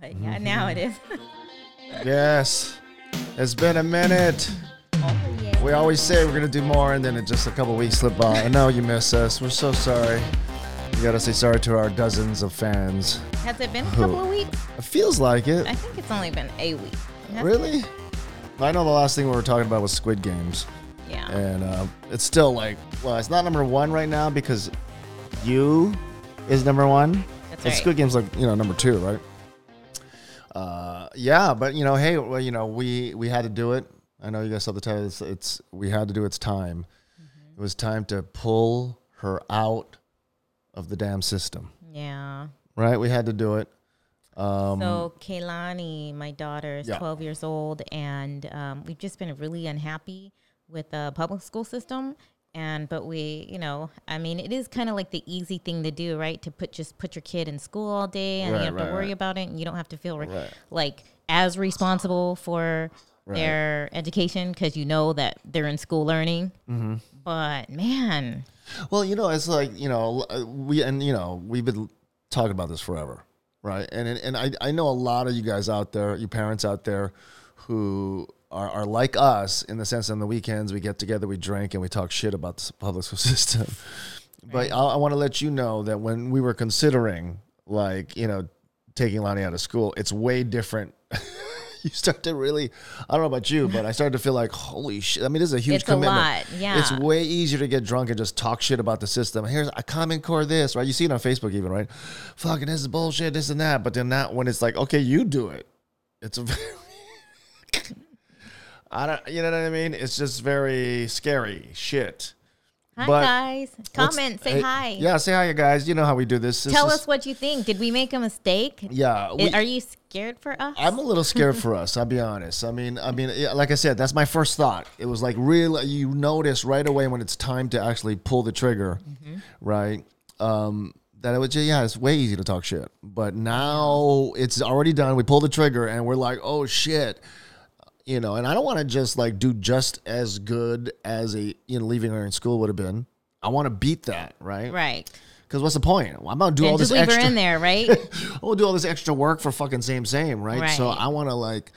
But yeah, now it is. Yes. It's been a minute. oh, yeah. We always say we're gonna do more, and then it just a couple weeks slip by. I know you miss us. We're so sorry. You gotta say sorry to our dozens of fans. Has it been a couple of weeks? It feels like it. I think it's only been a week. Has it? Really? I know the last thing we were talking about was Squid Games, Yeah. and uh, it's still like, well, it's not number one right now because you is number one. That's And right. Squid Game's like you know number two, right? Uh, yeah, but you know, hey, well, you know, we we had to do it. I know you guys saw the title. It's, it's we had to do. It's time. Mm-hmm. It was time to pull her out of the damn system, yeah. right? We had to do it. Um, So Kaylani, my daughter, is Yeah. 12 years old, and um, we've just been really unhappy with the public school system. And but we, you know, I mean, it is kind of like the easy thing to do, right? To put just put your kid in school all day, and Right, you have right, to worry right. about it, and you don't have to feel re- like as responsible for their education because you know that they're in school learning. Mm-hmm. But man, Well, you know, it's like you know, uh, we and you know, we've been talking about this forever, right? And and I I know a lot of you guys out there, you parents out there, who are, are like us in the sense on the weekends we get together, we drink, and we talk shit about the public school system. But I, I want to let you know that when we were considering, like you know, taking Lonnie out of school, it's way different. you start to really, I don't know about you, but I started to feel like, holy shit. I mean, this is a huge It's a commitment. lot, yeah. It's way easier to get drunk and just talk shit about the system. Here's a Common Core this, right? You see it on Facebook even, right? Fucking this is bullshit, this and that. But then that when it's like, okay, you do it. It's a very I don't you know what I mean? It's just very scary shit. hi But guys, comment, say hey, hi. Yeah, say hi, you guys. You know how we do this. This Tell is- us what you think. Did we make a mistake? Yeah, we- Are you scared for us? I'm a little scared for us. I'll be honest. I mean, I mean, like I said, that's my first thought. It was like real. You notice right away when it's time to actually pull the trigger, right? Um, that it was just, yeah, it's way easy to talk shit. But now it's already done. We pull the trigger and we're like, oh shit, you know. And I don't want to just like do just as good as a you know leaving her in school would have been. I want to beat that, right? right. Because what's the point? I'm gonna do all And this just leave extra. her in there, right? we'll do all this extra work for fucking same same, right? So I want to like,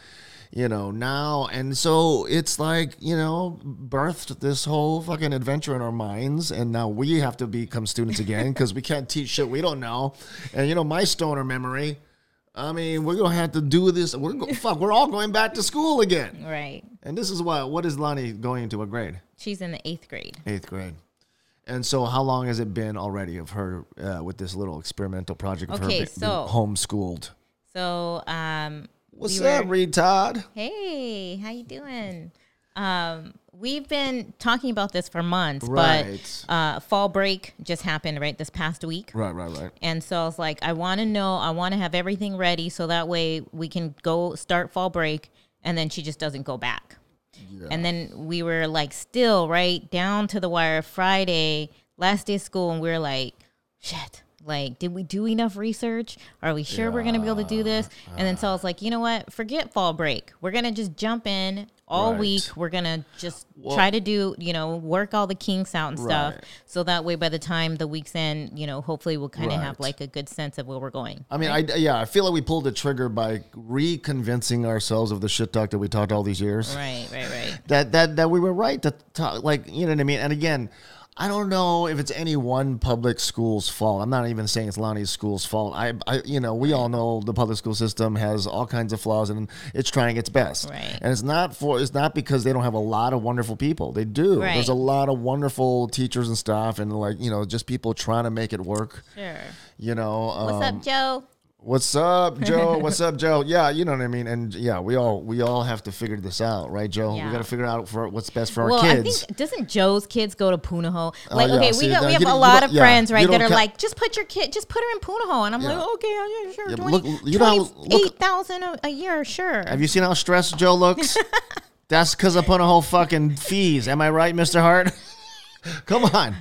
you know, now and so it's like you know, birthed this whole fucking adventure in our minds, and now we have to become students again because we can't teach shit we don't know, and you know, my stoner memory. I mean, we're gonna have to do this. We're go, fuck. We're all going back to school again, right. and this is what. What is Lonnie going into? What grade? She's in the eighth grade. Eighth grade. And so, how long has it been already of her uh, with this little experimental project of Okay, her be- being so- homeschooled? So, um, What's we up, were- Reed Todd? Hey, how you doing? Um, we've been talking about this for months, Right. but uh, fall break just happened right this past week. Right, right, right. And so I was like, I want to know, I want to have everything ready so that way we can go start fall break and then she just doesn't go back. And then we were like, still right down to the wire Friday, last day of school, and we were like, shit. Like, did we do enough research? Are we sure we're gonna be able to do this? And then so I was like, you know what? Forget fall break. We're gonna just jump in all Right. week. We're gonna just try to do, you know, work all the kinks out and stuff. Right. So that way, by the time the week's end, you know, hopefully we'll kind of have like a good sense of where we're going. I mean, I yeah, I feel like we pulled the trigger by reconvincing ourselves of the shit talk that we talked all these years. Right, right, right. That that that we were right to talk, like you know what I mean. And again, I don't know if it's any one public school's fault. I'm not even saying it's Lonnie's school's fault. I, I you know, we all know the public school system has all kinds of flaws, and it's trying its best. Right. And it's not for it's not because they don't have a lot of wonderful people. They do. Right. There's a lot of wonderful teachers and staff, and like you know, just people trying to make it work. Sure. You know, What's um, up, Joe? What's up, Joe? What's up, Joe? Yeah, you know what I mean. And yeah, we all we all have to figure this out, right, Joe? We got to figure out for what's best for Well, our I kids. think doesn't Joe's kids go to Punahou? Oh, like, yeah, okay, see, we got we have a lot of yeah, friends, right, that are ca- like, just put your kid, just put her in Punahou, and I'm Yeah. like, okay, yeah, sure, Yeah, but 20, look- you know how- look- 28,000 a, a year, sure. have you seen how stressed Joe looks? That's because I a whole fucking fees. Am I right, Mister Hart? Come on.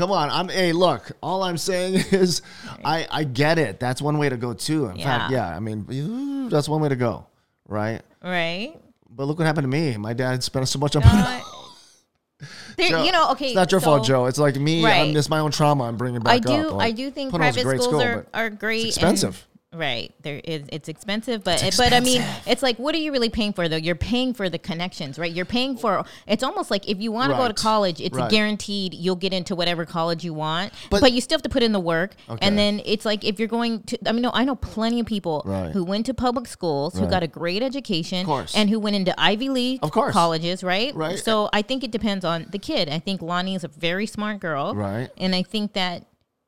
Come on. I'm hey, look, all I'm saying is I I get it. That's one way to go too. In fact, Yeah. yeah, I mean, that's one way to go, right? right? But look what happened to me. My dad spent so much on Uh, Joe, you know, okay, It's not your so fault, Joe. It's like me. Right. I'm, it's my own trauma. I'm bringing back I do, up. I do think private schools school, are, are great. expensive. Right. There is it's expensive, but it, but I mean, it's like what are you really paying for though? You're paying for the connections, right? You're paying for it's almost like if you want to go to college, it's Right. guaranteed you'll get into whatever college you want. But- But, you still have to put in the work. Okay. And then it's like if you're going to I mean no, I know plenty of people Right. who went to public schools, who got a great education and who went into Ivy League Of course. colleges, right? Right. So I think it depends on the kid. I think Lonnie is a very smart girl. Right. And I think that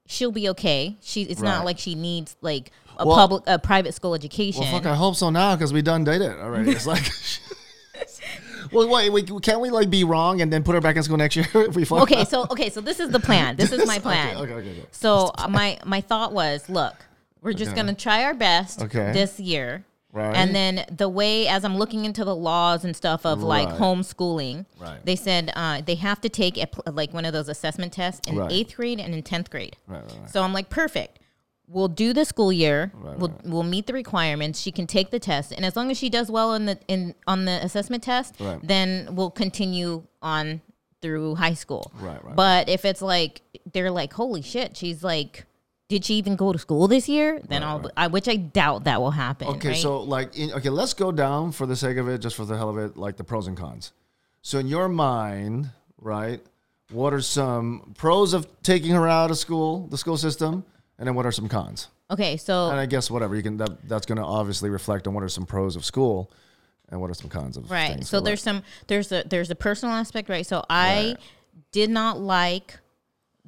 she'll be okay. She it's Right. not like she needs like a Well- public a private school education. Well, fuck, I hope so now because we done did it already. It's like, well, wait, wait, can't we like be wrong and then put her back in school next year if we fuck? okay, so okay, so this is the plan. This is my plan. Okay, okay, okay. So uh, my my thought was, look, we're just Okay. gonna try our best Okay. this year. Right. And then the way, as I'm looking into the laws and stuff of like homeschooling, Right. they said uh, they have to take a, like one of those assessment tests in Right. eighth grade and in tenth grade. Right, right, right. So I'm like, perfect. We'll do the school year. Right, we'll right. we'll meet the requirements. She can take the test, and as long as she does well in the in on the assessment test, Right. then we'll continue on through high school. Right, right. But if it's like they're like, holy shit, she's like, did she even go to school this year? Then I'll. I, which I doubt that will happen. Okay, so like, in, okay, let's go down for the sake of it, just for the hell of it, like the pros and cons. So in your mind, right, what are some pros of taking her out of school, the school system, and then what are some cons? okay, so And I guess whatever you can, that, that's going to obviously reflect on what are some pros of school, and what are some cons of right so there's some there's a there's a personal aspect right so i Right. did not like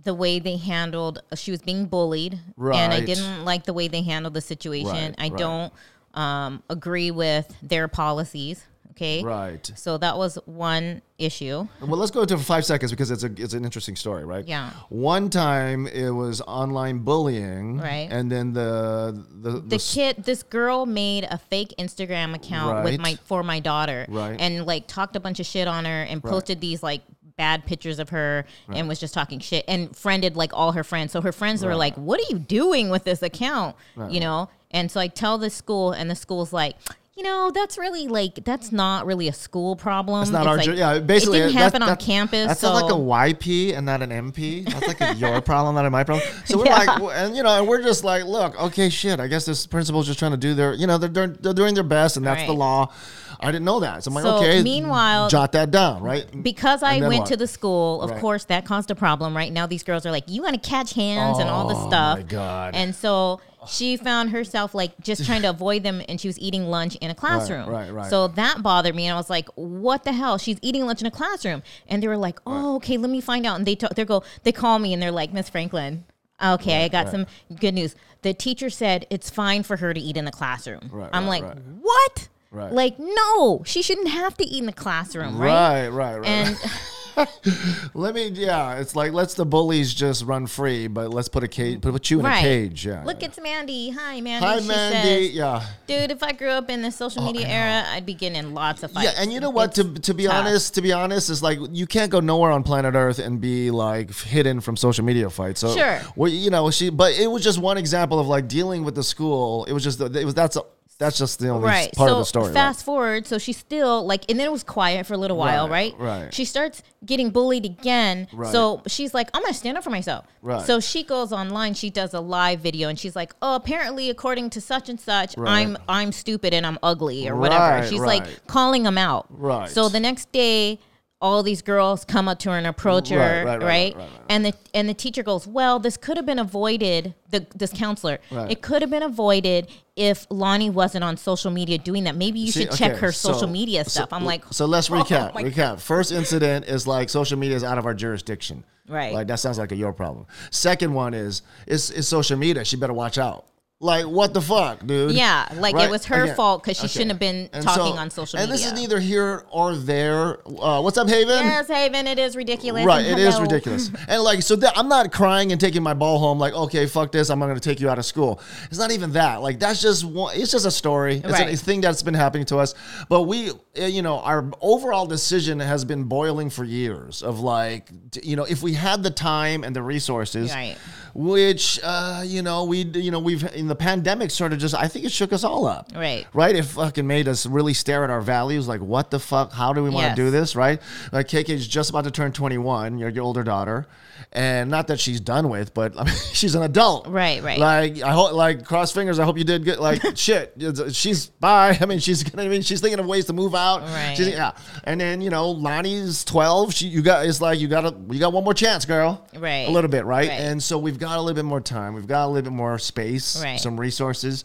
the way they handled she was being bullied right. and i didn't like the way they handled the situation Right, i don't um, agree with their policies okay right. so that was one issue Well, let's go into it for five seconds because it's a it's an interesting story, right? Yeah. One time it was online bullying, Right. And then the the the, the kid this girl made a fake instagram account with my for my daughter Right. and like talked a bunch of shit on her and posted these like bad pictures of her and was just talking shit and friended like all her friends so her friends were like what are you doing with this account you know and so i tell the school and the school's like you know that's really like that's not really a school problem It's not our like, ju- yeah. Basically, it didn't that- happen on that- campus That's so like a YP and not an MP. That's like a your problem, not a my problem. So we're Yeah. like, and you know, and we're just like, look, okay, shit. I guess this principal's just trying to do their, you know, they're they're, they're doing their best, and that's the law. I didn't know that, so I'm like, So, okay. meanwhile- jot that down, right? because I went what? to the school, of Right. course, that caused a problem. Right now, these girls are like, "You want to catch hands and all this oh, stuff, Oh, my God. And so she found herself like just trying to avoid them, and she was eating lunch in a classroom. right, right. So that bothered me, and I was like, "What the hell? She's eating lunch in a classroom." And they were like, "Oh, okay, let me find out." And they talk, they go, they call me, and they're like, "Miss Franklin." Okay, I got right. some good news. The teacher said it's fine for her to eat in the classroom. Right, I'm right, like, right. what? Right. Like, no, she shouldn't have to eat in the classroom, right? Right, right, right. And Let me, yeah. It's like let's the bullies just run free, but let's put a cage, put, put you in right. a cage. Yeah. Look, it's Mandy. Hi, Mandy. Hi, she Mandy. Says, yeah. Dude, if I grew up in the social oh, media era, I'd be getting in lots of fights. Yeah, and you know what? To It's to be tough. honest, to be honest, it's like you can't go nowhere on planet Earth and be like hidden from social media fights. So, Sure. well, you know, she, but it was just one example of like dealing with the school. It was just it was that's a, that's just the only Right. part so of the story. right? fast forward, so she's still like, and then it was quiet for a little while, Right, right? right. She starts getting bullied again. Right. So she's like, I'm gonna stand up for myself. Right. So she goes online, she does a live video, and she's like, Oh, apparently, according to such and such, Right. I'm I'm stupid and I'm ugly or whatever. Right, she's right. like calling him out. Right. So the next day. All these girls come up to her and approach her, Right, right, right, right. And the and the teacher goes, "Well, this could have been avoided." The this counselor, it could have been avoided if Lonnie wasn't on social media doing that. Maybe you See, should check okay, her so- social media so- stuff. I'm like, so let's oh recap. my recap. First incident is like social media is out of our jurisdiction. Right. Like that sounds like a your problem. Second one is is is social media. She better watch out. Like what the fuck, dude? Yeah, like, it was her Again, fault 'cause she shouldn't have been And talking on social And this is neither here or there. Uh, what's up, Haven? yes, Haven, it is ridiculous. Right, it is ridiculous. And like, so that, I'm not crying and taking my ball home. Like, okay, fuck this. I'm not going to take you out of school. It's not even that. Like, that's just one. It's just a story. It's Right. a thing that's been happening to us. But we, uh, you know, our overall decision has been boiling for years. Of like, you know, if we had the time and the resources, Right. which uh, you know we you know we've mean, the pandemic sort of just, I think it shook us all up. Right. Right? It fucking made us really stare at our values. Like, what the fuck? How do we want to Yes. do this? Right? Like, KK's just about to turn 21, your, your older daughter. And not that she's done with, but I mean, she's an adult. Right, right. Like, I hope, like, cross fingers. I hope you did good. Like, shit. Uh, she's, bye. I mean, she's gonna, I mean, she's thinking of ways to move out. Right. She's, yeah. And then, you know, Lonnie's 12. She, you got, it's like, you got to, you got one more chance, girl. Right. A little bit, right? Right. And so we've got a little bit more time. We've got a little bit more space, Right. Some resources.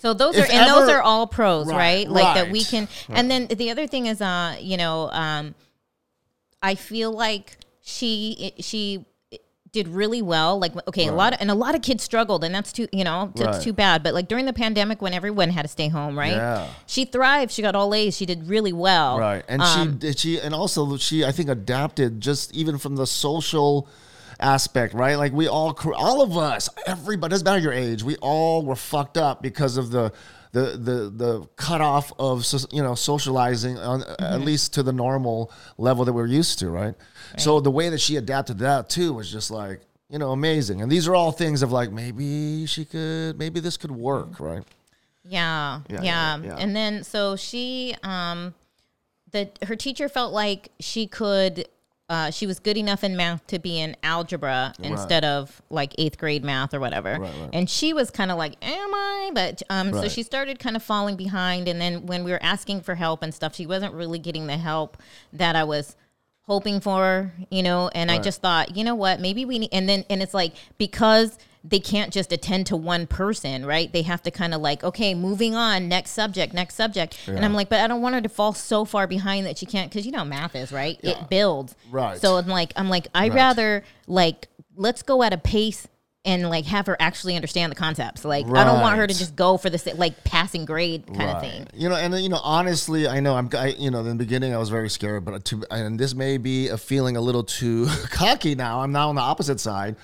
So those If are and those are all pros, Right, right? Like that we right. can. And then the other thing is, uh, you know, um, I feel like she she did really well. Like okay, a lot of and a lot of kids struggled, and that's too you know that's Right. too bad. But like during the pandemic, when everyone had to stay home, right? Yeah. She thrived. She got all A's. She did really well. Right. And Um, she did she and also she I think adapted just even from the social aspect, right? Like we all all of us, everybody doesn't matter your age, we all were fucked up because of the the the the cutoff of you know socializing on Mm-hmm. at least to the normal level that we're used to, right? So the way that she adapted that too was just like you know amazing. And these are all things of like maybe she could maybe this could work, right? Yeah, Yeah, yeah, yeah, yeah. And then so she, um, the her teacher felt like she could, uh, she was good enough in math to be in algebra instead of like eighth grade math or whatever. Right, right. And she was kind of like, "Am I?" But um, so she started kind of falling behind. And then when we were asking for help and stuff, she wasn't really getting the help that I was hoping for, you know, and I just thought, you know what, maybe we need and then and it's like because they can't just attend to one person, right? They have to kind of like, okay, moving on, next subject, next subject. And I'm like, but I don't want her to fall so far behind that she can't cuz you know math is, right? Yeah. It builds. Right. So I'm like I'm like I'd Right. rather like let's go at a pace and like have her actually understand the concepts. Like I don't want her to just go for the like passing grade kind of thing. You know, and you know, honestly, I know I'm, I, you know, in the beginning I was very scared, but to, and this may be a feeling a little too cocky now. I'm now on the opposite side,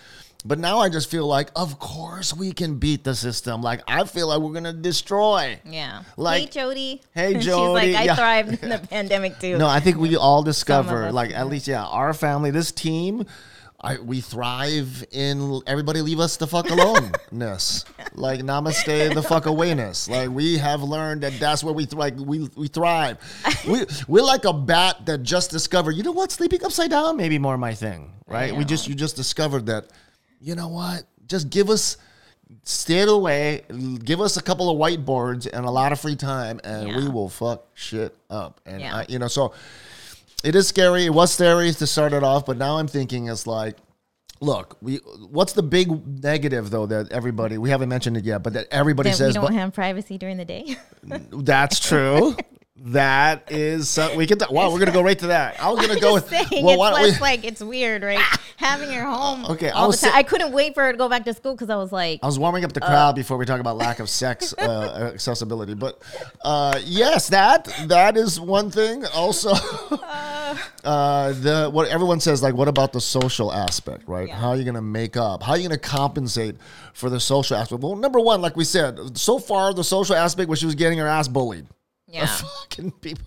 but now I just feel like, of course we can beat the system. Like I feel like we're gonna destroy. Yeah. Like- hey Jody. Hey, Jody. She's like I yeah. thrived in the pandemic too. No, I think we all discover, like at least, yeah, our family, this team. I, we thrive in everybody leave us the fuck alone-ness. like namaste the fuck awayness. Like we have learned that that's where we th- like we we thrive. We we're like a bat that just discovered. You know what? Sleeping upside down maybe more my thing, right? We just you just discovered that. You know what? Just give us stay of. Give us a couple of whiteboards and a lot of free time, and we will fuck shit up. And Yeah. I, you know, so it is scary. It was scary to start it off, but now I'm thinking it's like, look, we. What's the big negative though that everybody we haven't mentioned it yet, but that everybody that we don't but have privacy during the day. that's true. That is so, we can. T- wow, we're gonna go right to that. I was gonna go with. Saying, well, it's why less we- like it's weird, right? Having your home Okay, I all the was time. sa- I couldn't wait for her to go back to school because I was like, I was warming up the crowd before we talk about lack of sex uh, accessibility, but uh, yes, that that is one thing. Also, uh, the what everyone says, like, what about the social aspect, right? Yeah. How are you going to make up? How are you going to compensate for the social aspect? Well, number one, like we said, so far the social aspect was she was getting her ass bullied. Yeah, Fucking people,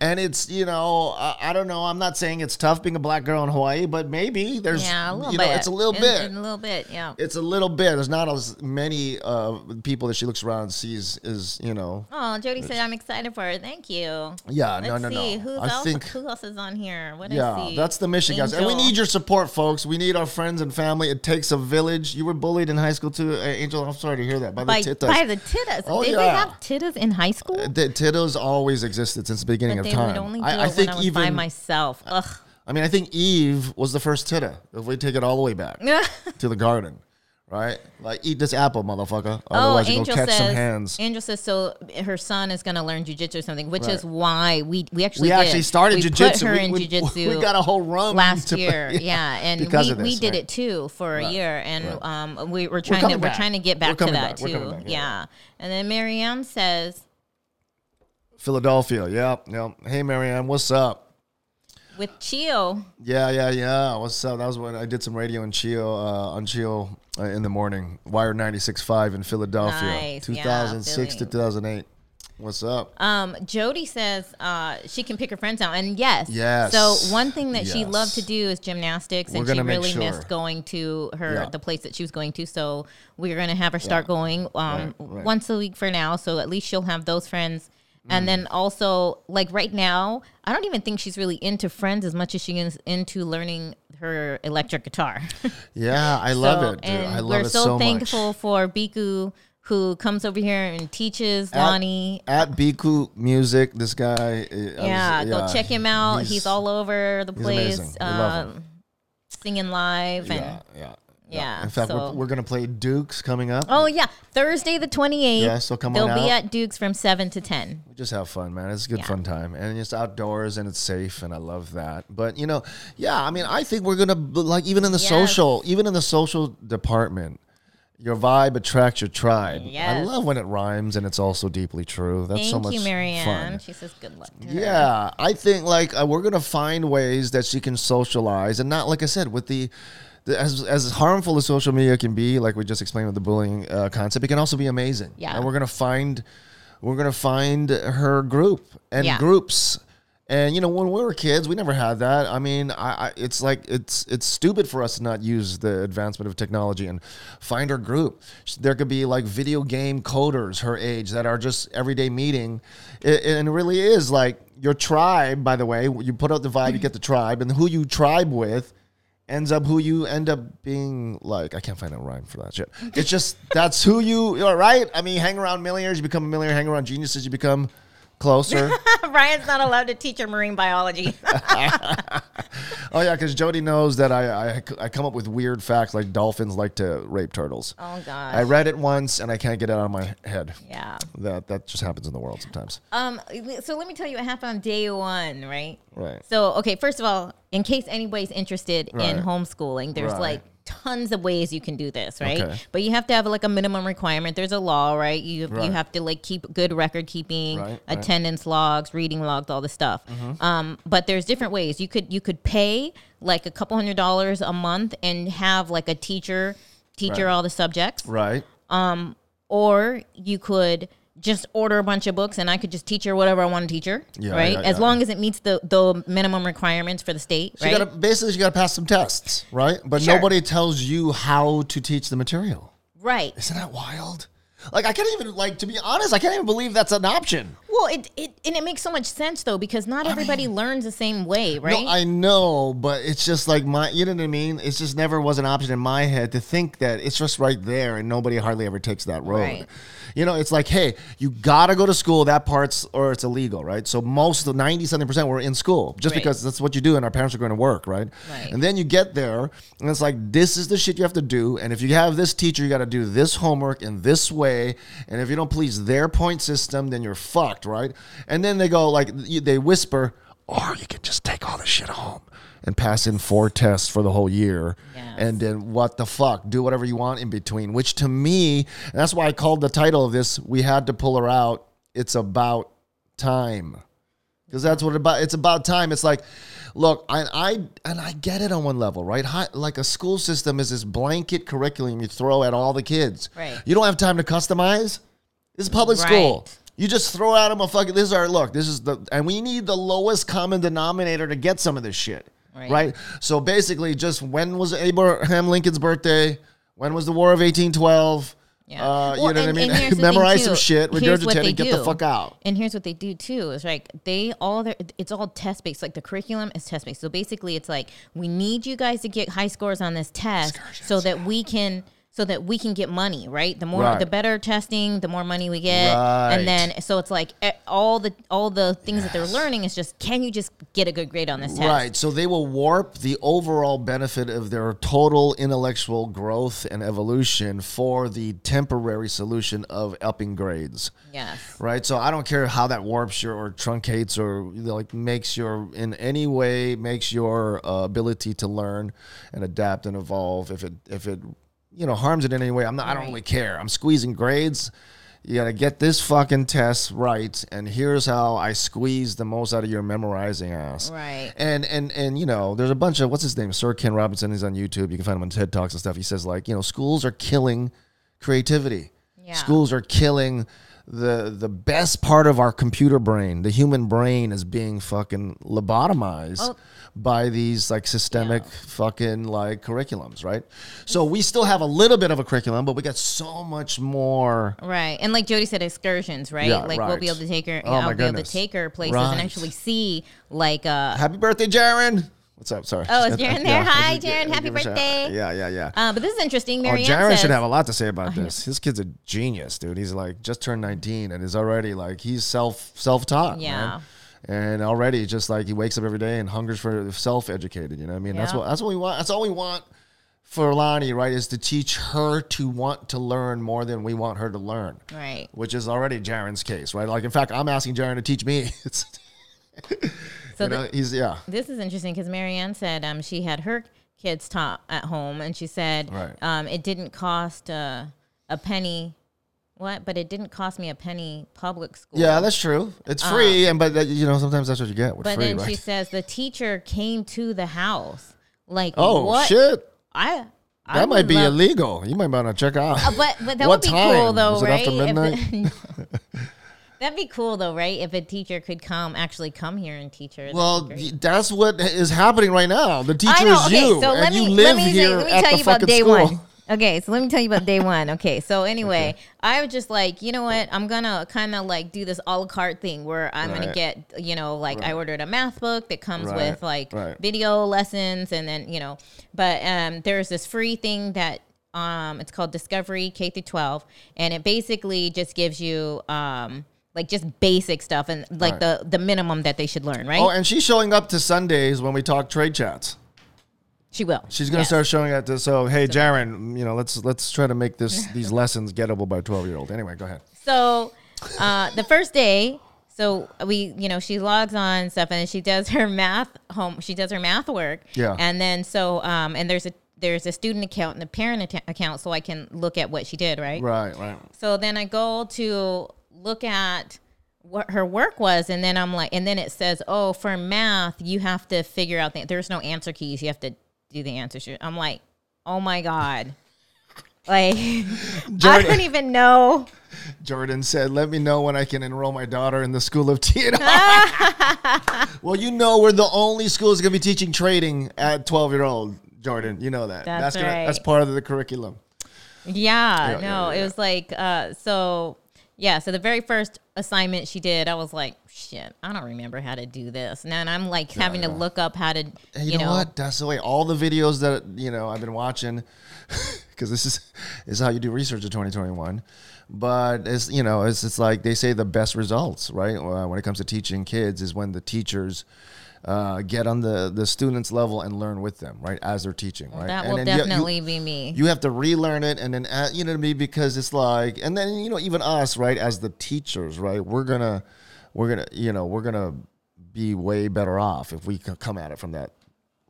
and it's you know I, I don't know. I'm not saying it's tough being a black girl in Hawaii, but maybe there's yeah, a little you bit. know it's a little In- bit in a little bit, yeah. it's a little bit. There's not as many uh, people that she looks around and sees is, you know. Oh, Jody said I'm excited for her. Thank you. Yeah, Let's no, no, see no. who's I else. think who else is on here? What is yeah, that's the mission, guys, and we need your support, folks. We need our friends and family. It takes a village. You were bullied in high school too, uh, Angel. I'm sorry to hear that. By the by, titas. by the tittas. Oh, Did they have tittas in high school? the tittas always existed since the beginning but of they time. would only do I, it I when think I was by myself. Ugh. I mean, I think Eve was the first titta. If we take it all the way back to the garden, right? Like, eat this apple, motherfucker. Oh, Otherwise, Angel catch says. some hands. Angel says so. Her son is going to learn jujitsu or something, which Right. is why we we actually we did. actually started we jujitsu. Put her we, in we- jujitsu. We got a whole run last to- year. Yeah, and because we, of we did right. it too for a Right, year, and um, we were trying to coming we're trying to get back to that back. Too. back, yeah. yeah. and then Marianne says Philadelphia. Yep, yep. Hey, Marianne, what's up? with Chio. Yeah, yeah, yeah. What's up? That was when I did some radio in Chio, uh, on Chio uh, in the morning. Wire 96.5 in Philadelphia. Nice, yeah, 2006 to 2008. What's up? Um, Jody says uh, she can pick her friends out, and yes, Yes. So one thing that she loved to do is gymnastics, We're and she really sure. missed going to her Yeah. the place that she was going to. So we're gonna have her start going um, Right, right. once a week for now. So at least she'll have those friends. Mm. And then also, like right now, I don't even think she's really into friends as much as she is into learning her electric guitar. Yeah, I love So- it. Dude. And I love we're it so, so thankful much. for Biku, who comes over here and teaches At- Lonnie. At Biku Music, this guy. uh, I was- Yeah, go check him out. He's, all over the he's place, um, singing live and. Yeah, yeah. In fact, so- we're, we're gonna play Dukes coming up. Oh yeah, Thursday the twenty eighth. Yeah, so come on. They'll be at Duke's from seven to ten. We just have fun, man. It's a good Yeah. fun time, and it's outdoors and it's safe, and I love that. But you know, yeah, I mean, I think we're gonna like even in the Yes. social, even in the social department, your vibe attracts your tribe. I love when it rhymes and it's also deeply true. That's Thank so much you, Marianne. fun. She says good luck. To. Yeah, I think like uh, we're gonna find ways that she can socialize, and not like I said with the. As, as harmful as social media can be, like we just explained with the bullying uh, concept, it can also be amazing. Yeah. and we're gonna find, we're gonna find her group and Yeah. groups, and you know when we were kids, we never had that. I mean, I, I it's like it's it's stupid for us to not use the advancement of technology and find her group. There could be like video game coders her age that are just everyday meeting, it, and it really is like your tribe. By the way, you put out the vibe, you get the tribe, and who you tribe with ends up who you end up being like. I can't find a rhyme for that shit. It's just that's who you are, right? I mean, hang around millionaires, you become a millionaire. Hang around geniuses, you become closer. Ryan's not allowed to teach her marine biology. oh yeah, because Jody knows that I, I I come up with weird facts like dolphins like to rape turtles. oh gosh. I read it once and I can't get it out of my head. yeah. That that just happens in the world sometimes. Um. So let me tell you what happened on day one. Right. Right. So, okay, first of all, in case anybody's interested Right. in homeschooling, there's Right. like tons of ways you can do this, right? Okay. But you have to have like a minimum requirement. There's a law, right? You Right. you have to like keep good record keeping, Right, right. attendance logs, reading logs, all this stuff. Mm-hmm. Um, but there's different ways. You could you could pay like a couple hundred dollars a month and have like a teacher teach Right. all the subjects, Right. or you could just order a bunch of books and I could just teach her whatever I want to teach her, Yeah, right? yeah, as yeah. the minimum the the minimum requirements for the state, So right? you gotta basically you gotta pass some tests, right? But Sure. nobody tells you how to teach the material. right. Isn't that wild? Like I can't even like to be honest, I can't even believe that's an option. Well, it, it and it makes so much sense though because not everybody learns the same way, right? No, I know, but it's just like my, you know what I mean? It's just never was an option in my head to think that it's just right there and nobody hardly ever takes that road. Right. You know, it's like, hey, you gotta go to school. That part's or it's illegal, right? So most of the ninety something percent were in school just Right. because that's what you do, and our parents are going to work, right? Right. And then you get there, and it's like this is the shit you have to do, and if you have this teacher, you got to do this homework in this way, and if you don't please their point system, then you're fucked, right? And then they go like they whisper, or you can just take all this shit home and pass in four tests for the whole year. Yes. And then what the fuck? Do whatever you want in between, which to me, and that's why I called the title of this, We Had to Pull Her Out. It's about time. Because that's what it about it's about time. It's like, look, I, I and I get it on one level, right? Hi, like a school system is this blanket curriculum you throw at all the kids. Right. You don't have time to customize. This is public school. Right. You just throw at them a fucking. This is our look. This is the and we need the lowest common denominator to get some of this shit. Right. Right. So basically, just when was Abraham Lincoln's birthday? When was the War of eighteen twelve? Yeah. Uh, you know and- what I mean? here's the thing, Memorize some shit, regurgitate it, get the fuck out. And here's what they do too is like they all their it's all test based. Like the curriculum is test based. So basically, it's like we need you guys to get high scores on this test so that we can so that we can get money. Right. The more Right. the better testing, the more money we get. Right. And then so it's like eh, all the all the things that they're learning is just can you just get a good grade on this test? Right. So they will warp the overall benefit of their total intellectual growth and evolution for the temporary solution of upping grades. Yes. Right. So I don't care how that warps your or truncates or you know, like makes your in any way makes your uh, ability to learn and adapt and evolve. If it if it you know harms it in any way, I'm not. I don't really care. I'm squeezing grades. You got to get this fucking test right, and here's how I squeeze the most out of your memorizing ass. Right. And and and you know, there's a bunch of what's his name, Sir Ken Robinson. He's on YouTube. You can find him on TED Talks and stuff. He says like, you know, schools are killing creativity. Yeah. Schools are killing the the best part of our computer brain, the human brain, is being fucking lobotomized Oh. by these like systemic fucking like curriculums, right? So we still have a little bit of a curriculum, but we got so much more. Right. And like Jody said, excursions, right? Yeah, like we'll be able to take her Oh, I'll be able to take her places Right. and actually see like uh Happy birthday, Jaron! What's up? Sorry. Oh, is Jaren there? Hi, Jaren. Happy give a shout. birthday. Yeah, yeah, yeah. uh, but this is interesting. Oh, Marianne Jaron says, should have a lot to say about this. His kid's a genius, dude. He's like just turned 19 and is already like he's self self taught. Yeah. And already just like he wakes up every day and hungers for self educated. You know what I mean? That's what that's what we want. That's all we want for Lonnie, right? Is to teach her to want to learn more than we want her to learn. Right. Which is already Jaren's case, right? Like in fact, I'm asking Jaren to teach me. So you know, the- he's yeah. this is interesting because Marianne said um, she had her kids taught at home, and she said Right. um, it didn't cost uh, a penny. What? But it didn't cost me a penny public school. Yeah, that's true. It's free, and but that, you know sometimes that's what you get with But free, then right? she says the teacher came to the house. Like oh what? shit! I. I That might be love- illegal. You might want to check out. Uh, but but that What would be time? cool though, Was it right? after If midnight? That'd be cool though, right? If a teacher could come, actually come here and teach her. well, that's what is happening right now. The teacher know. is Okay, you, so and let you me live let me, here me at tell the you about fucking day school. one. Okay, so let me tell you about day one. Okay, so anyway, I was just like, you know what? I'm gonna kind of like do this a la carte thing where I'm gonna get, you know, like I ordered a math book that comes Right, with like right. video lessons, and then you know, but um, there's this free thing that um, it's called Discovery K through 12, and it basically just gives you um. Like just basic stuff and like Right. the the minimum that they should learn, right? Oh, and she's showing up to Sundays when we talk trade chats. she will. She's gonna Yes. start showing up to. So, hey, Jaron, you know, let's let's try to make this these lessons gettable by twelve year old. Anyway, go ahead. So uh, the first day, so we, you know, she logs on and stuff, and she does her math home. She does her math work. Yeah. And then so, um, and there's a there's a student account and a parent account, so I can look at what she did, right? Right, right. So then I go to look at what her work was, and then I'm like, and then it says, oh, for math, you have to figure out that there's no answer keys. You have to do the answer sheet. I'm like, oh my god. Like I Jordan- don't even know. Jordan said, "Let me know when I can enroll my daughter in the school of TNR." well, you know we're the only school that's gonna be teaching trading at twelve year old. Jordan, you know that. That's gonna, right. That's part of the curriculum. Yeah, Yeah, no, yeah, it was like uh so yeah, so the very first assignment she did, I was like, shit, I don't remember how to do this. And then I'm like having to look up how to And you, you, know, what? That's the way. All the videos that you know I've been watching, because this is this is how you do research in 2021. But it's you know it's it's like they say the best results, right? Uh, when it comes to teaching kids, is when the teachers. Uh, get on the the students level and learn with them right as they're teaching right That And will then you- you- definitely be me. you have to relearn it and then add, you know mean because it's like and then you know even us right as the teachers right we're gonna we're gonna you know we're gonna be way better off if we can come at it from that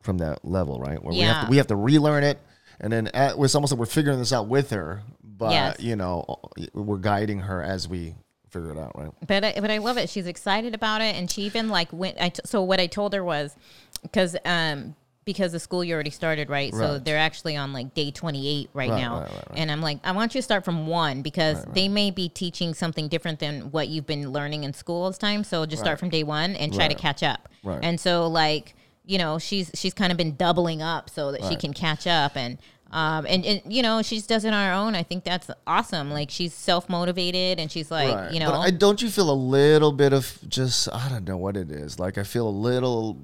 from that level right where we have to we have to relearn it and then at, it's almost like we're figuring this out with her but Yes. you know we're guiding her as we figure it out right but I, but I love it. She's excited about it, and she even like went. I t- so what I told her was because um because the school year already started, right? So they're actually on like day twenty eight right, Right, now, right, right, right. and I'm like, I want you to start from one because they may be teaching something different than what you've been learning in school this time. So just start from day one and try to catch up. Right. And so like you know she's she's kind of been doubling up so that she can catch up and. Um, and, and you know she just does it on her own. I think that's awesome. Like she's self motivated and she's like Right. you know But I don't you feel a little bit of just I don't know what it is. Like I feel a little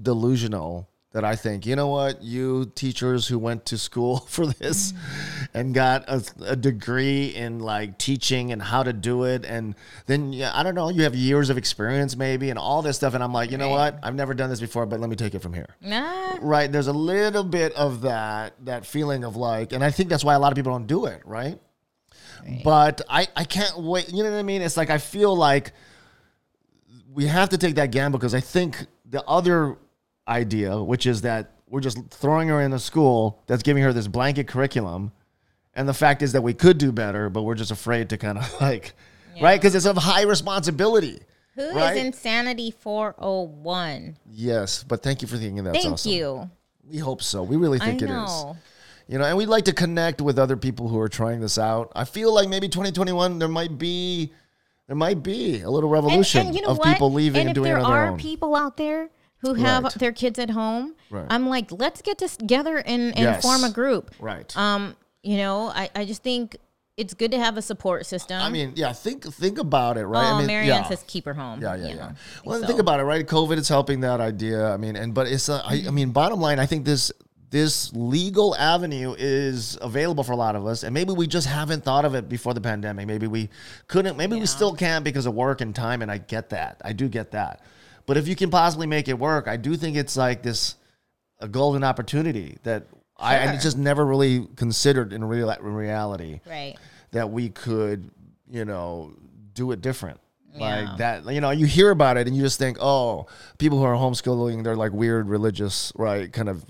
delusional that I think, you know what, you teachers who went to school for this mm. and got a, a degree in like teaching and how to do it and then yeah, I don't know, you have years of experience maybe and all this stuff and I'm like, you know Right. what? I've never done this before, but let me take it from here. Nah, Right. There's a little bit of that that feeling of like, and I think that's why a lot of people don't do it, right? But I, I can't wait. You know what I mean? It's like I feel like we have to take that gamble because I think the other idea, which is that we're just throwing her in a school that's giving her this blanket curriculum, and the fact is that we could do better, but we're just afraid to kind of like, right? Because it's of high responsibility. Who is Right? Insanity 401? Yes, but thank you for thinking that's Thank awesome. you. We hope so. We really think it is. You know, and we'd like to connect with other people who are trying this out. I feel like maybe 2021 there might be there might be a little revolution and you know of what? people leaving and, and doing there it on their are people out there who have Right. their kids at home, Right. I'm like, let's get together and, and Yes. form a group. right. Um, you know, I, I just think it's good to have a support system. I mean, yeah. Think think about it, right? oh, I mean, Marianne yeah. says keep her home. Yeah, yeah, you yeah. Well, So- think about it, right? COVID is helping that idea. I mean, and but it's, uh, I, I mean, bottom line, I think this this legal avenue is available for a lot of us, and maybe we just haven't thought of it before the pandemic. Maybe we couldn't. Maybe we still can't because of work and time, and I get that. I do get that. But if you can possibly make it work, I do think it's like this a golden opportunity that I, I just never really considered in real in reality Right. that we could, you know, do it different. Yeah. Like that, you know, you hear about it and you just think, oh, people who are homeschooling, they're like weird religious, right? Kind of,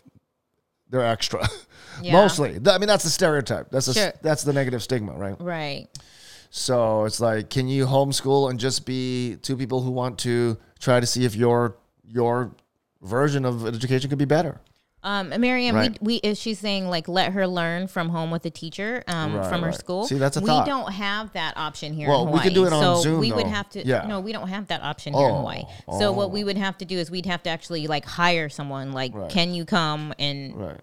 they're extra. Yeah. Mostly, I mean, that's the stereotype. That's the Sure. that's the negative stigma, right? Right. So it's like, can you homeschool and just be two people who want to try to see if your your version of education could be better? Um, Marianne, Right. we, we is she's saying like let her learn from home with a teacher um, Right, from her school. See, that's a we thought. don't have that option here. Well, in we could do it on so Zoom, We would have to. Yeah. No, we don't have that option here in Oh, Hawaii. So what oh. we would have to do is we'd have to actually like hire someone. Like, Right. can you come and Right.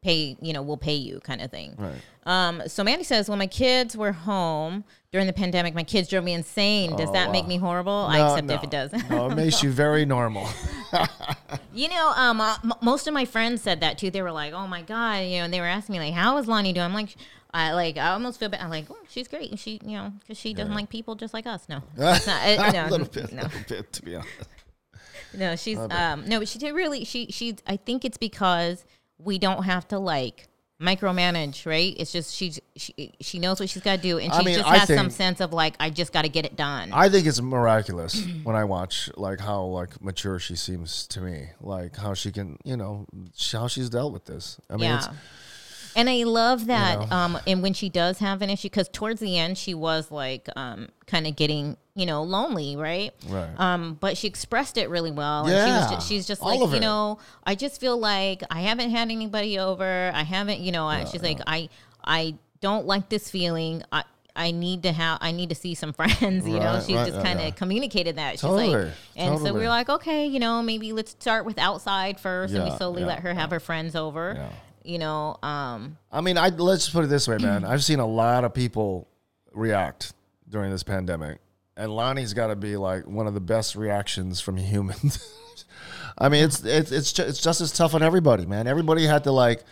pay? You know, we'll pay you, kind of thing. Right. Um, so Mandy says, when my kids were home during the pandemic, my kids drove me insane. Does Oh, that make me horrible? I accept no. if it does. no, it makes you very normal. You know, um, uh, m- most of my friends said that too. They were like, "Oh my god," you know, and they were asking me like, "How is Lonnie doing?" I'm like, I like, I almost feel bad. I'm like, oh, she's great. She, you know, because she doesn't like people just like us. No, not, it, no, a little bit, no, little bit, to be honest. no. She's, um, no, but she did really. She, she. I think it's because we don't have to like micromanage, right? It's just she's she she knows what she's got to do, and I she mean, just I has some sense of like, I just got to get it done. I think it's miraculous when I watch like how like mature she seems to me, like how she can, you know, sh- how she's dealt with this. I mean, yeah. And I love that. know? Um, and when she does have an issue, because towards the end she was like, um, kind of getting, you know, lonely, right? Right. Um, but she expressed it really well. And she Yeah, was just, she's just all like, you know, I just feel like I haven't had anybody over. I haven't, you know, I, she's like, I, I don't like this feeling. I, I need to have. I need to see some friends. You know, she right, just kind of yeah. communicated that. She's like, Totally, and so we totally. were like, okay, you know, maybe let's start with outside first, and we Yeah, slowly yeah, let her have her friends over. You know, um, I mean, I let's just put it this way, man. I've seen a lot of people react during this pandemic, and Lonnie's got to be like one of the best reactions from humans. I mean, it's it's it's it's just as tough on everybody, man. Everybody had to like,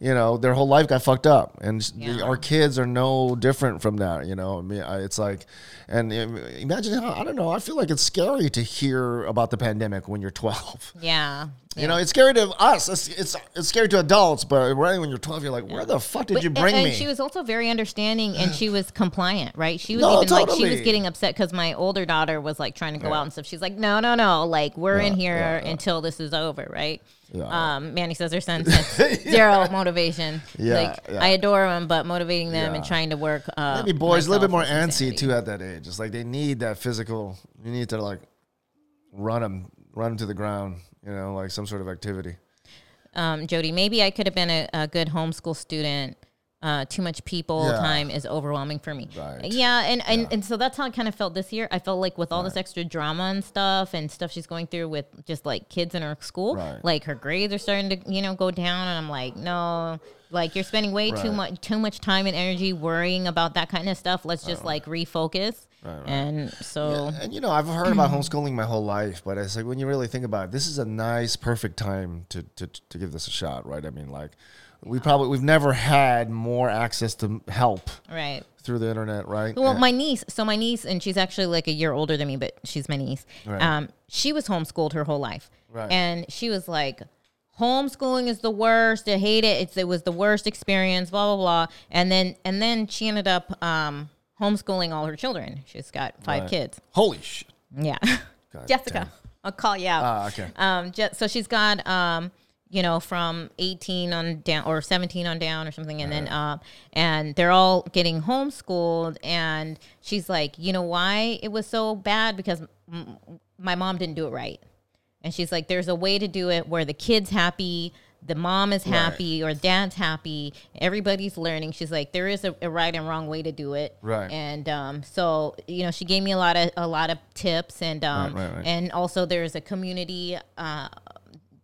you know, their whole life got fucked up, and s- the, our kids are no different from that. You know, I mean, I, it's like, and imagine how I don't know. I feel like it's scary to hear about the pandemic when you're 12. yeah. You know, it's scary to us. It's, it's it's scary to adults, but right when you're 12, you're like, where the fuck did But- you bring and, me? she was also very understanding and she was compliant, right? She was No, even like she was getting upset because my older daughter was like trying to go out and stuff. She's like, no, no, no, like we're in here yeah, yeah. until this is over, right? Yeah. Um, Manny says her son says zero motivation. Yeah, like yeah. I adore them, but motivating them and trying to work. Uh, Maybe boys a little bit more antsy too at that age. It's like they need that physical. You need to like run them, run them to the ground. You know, like some sort of activity. um, Jody, maybe I could have been a, a good homeschool student. Uh, too much people Yeah. time is overwhelming for me. Right. Yeah, and, and, and so that's how I kind of felt this year. I felt like with all this extra drama and stuff and stuff she's going through with just like kids in her school, Right. like her grades are starting to, you know, go down and I'm like, no, like you're spending way too much too much time and energy worrying about that kind of stuff. Let's just like refocus. And so And you know, I've heard about homeschooling my whole life, but it's like when you really think about it, this is a nice, perfect time to to, to give this a shot, right? I mean, like we probably we've never had more access to help right. through the internet, right? Well, And- my niece, so my niece, and she's actually like a year older than me, but she's my niece. Right. Um, she was homeschooled her whole life, Right. and she was like, "Homeschooling is the worst. I hate it. It's, it was the worst experience." Blah blah blah. And then and then she ended up um, homeschooling all her children. She's got five Right. kids. holy shit. Yeah, God Jessica, damn. I'll call you out. Ah, okay. Um, ju- so she's got um, you know, from 18 on down or 17 on down or something, and then uh, and they're all getting homeschooled. And she's like, you know, why it was so bad because m- my mom didn't do it right. And she's like, there's a way to do it where the kid's happy, the mom is happy or dad's happy, everybody's learning. She's like, there is a, a right and wrong way to do it, Right. And um, so you know, she gave me a lot of a lot of tips, and um, Right, right, right. and also there's a community. Uh,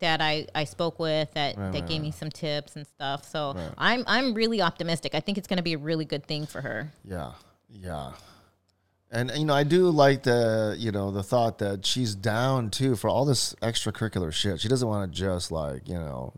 that I, I spoke with that, that gave me some tips and stuff. So I'm I'm really optimistic. I think it's going to be a really good thing for her. Yeah, yeah. And you know, I do like the you know the thought that she's down too for all this extracurricular shit. She doesn't want to just like you know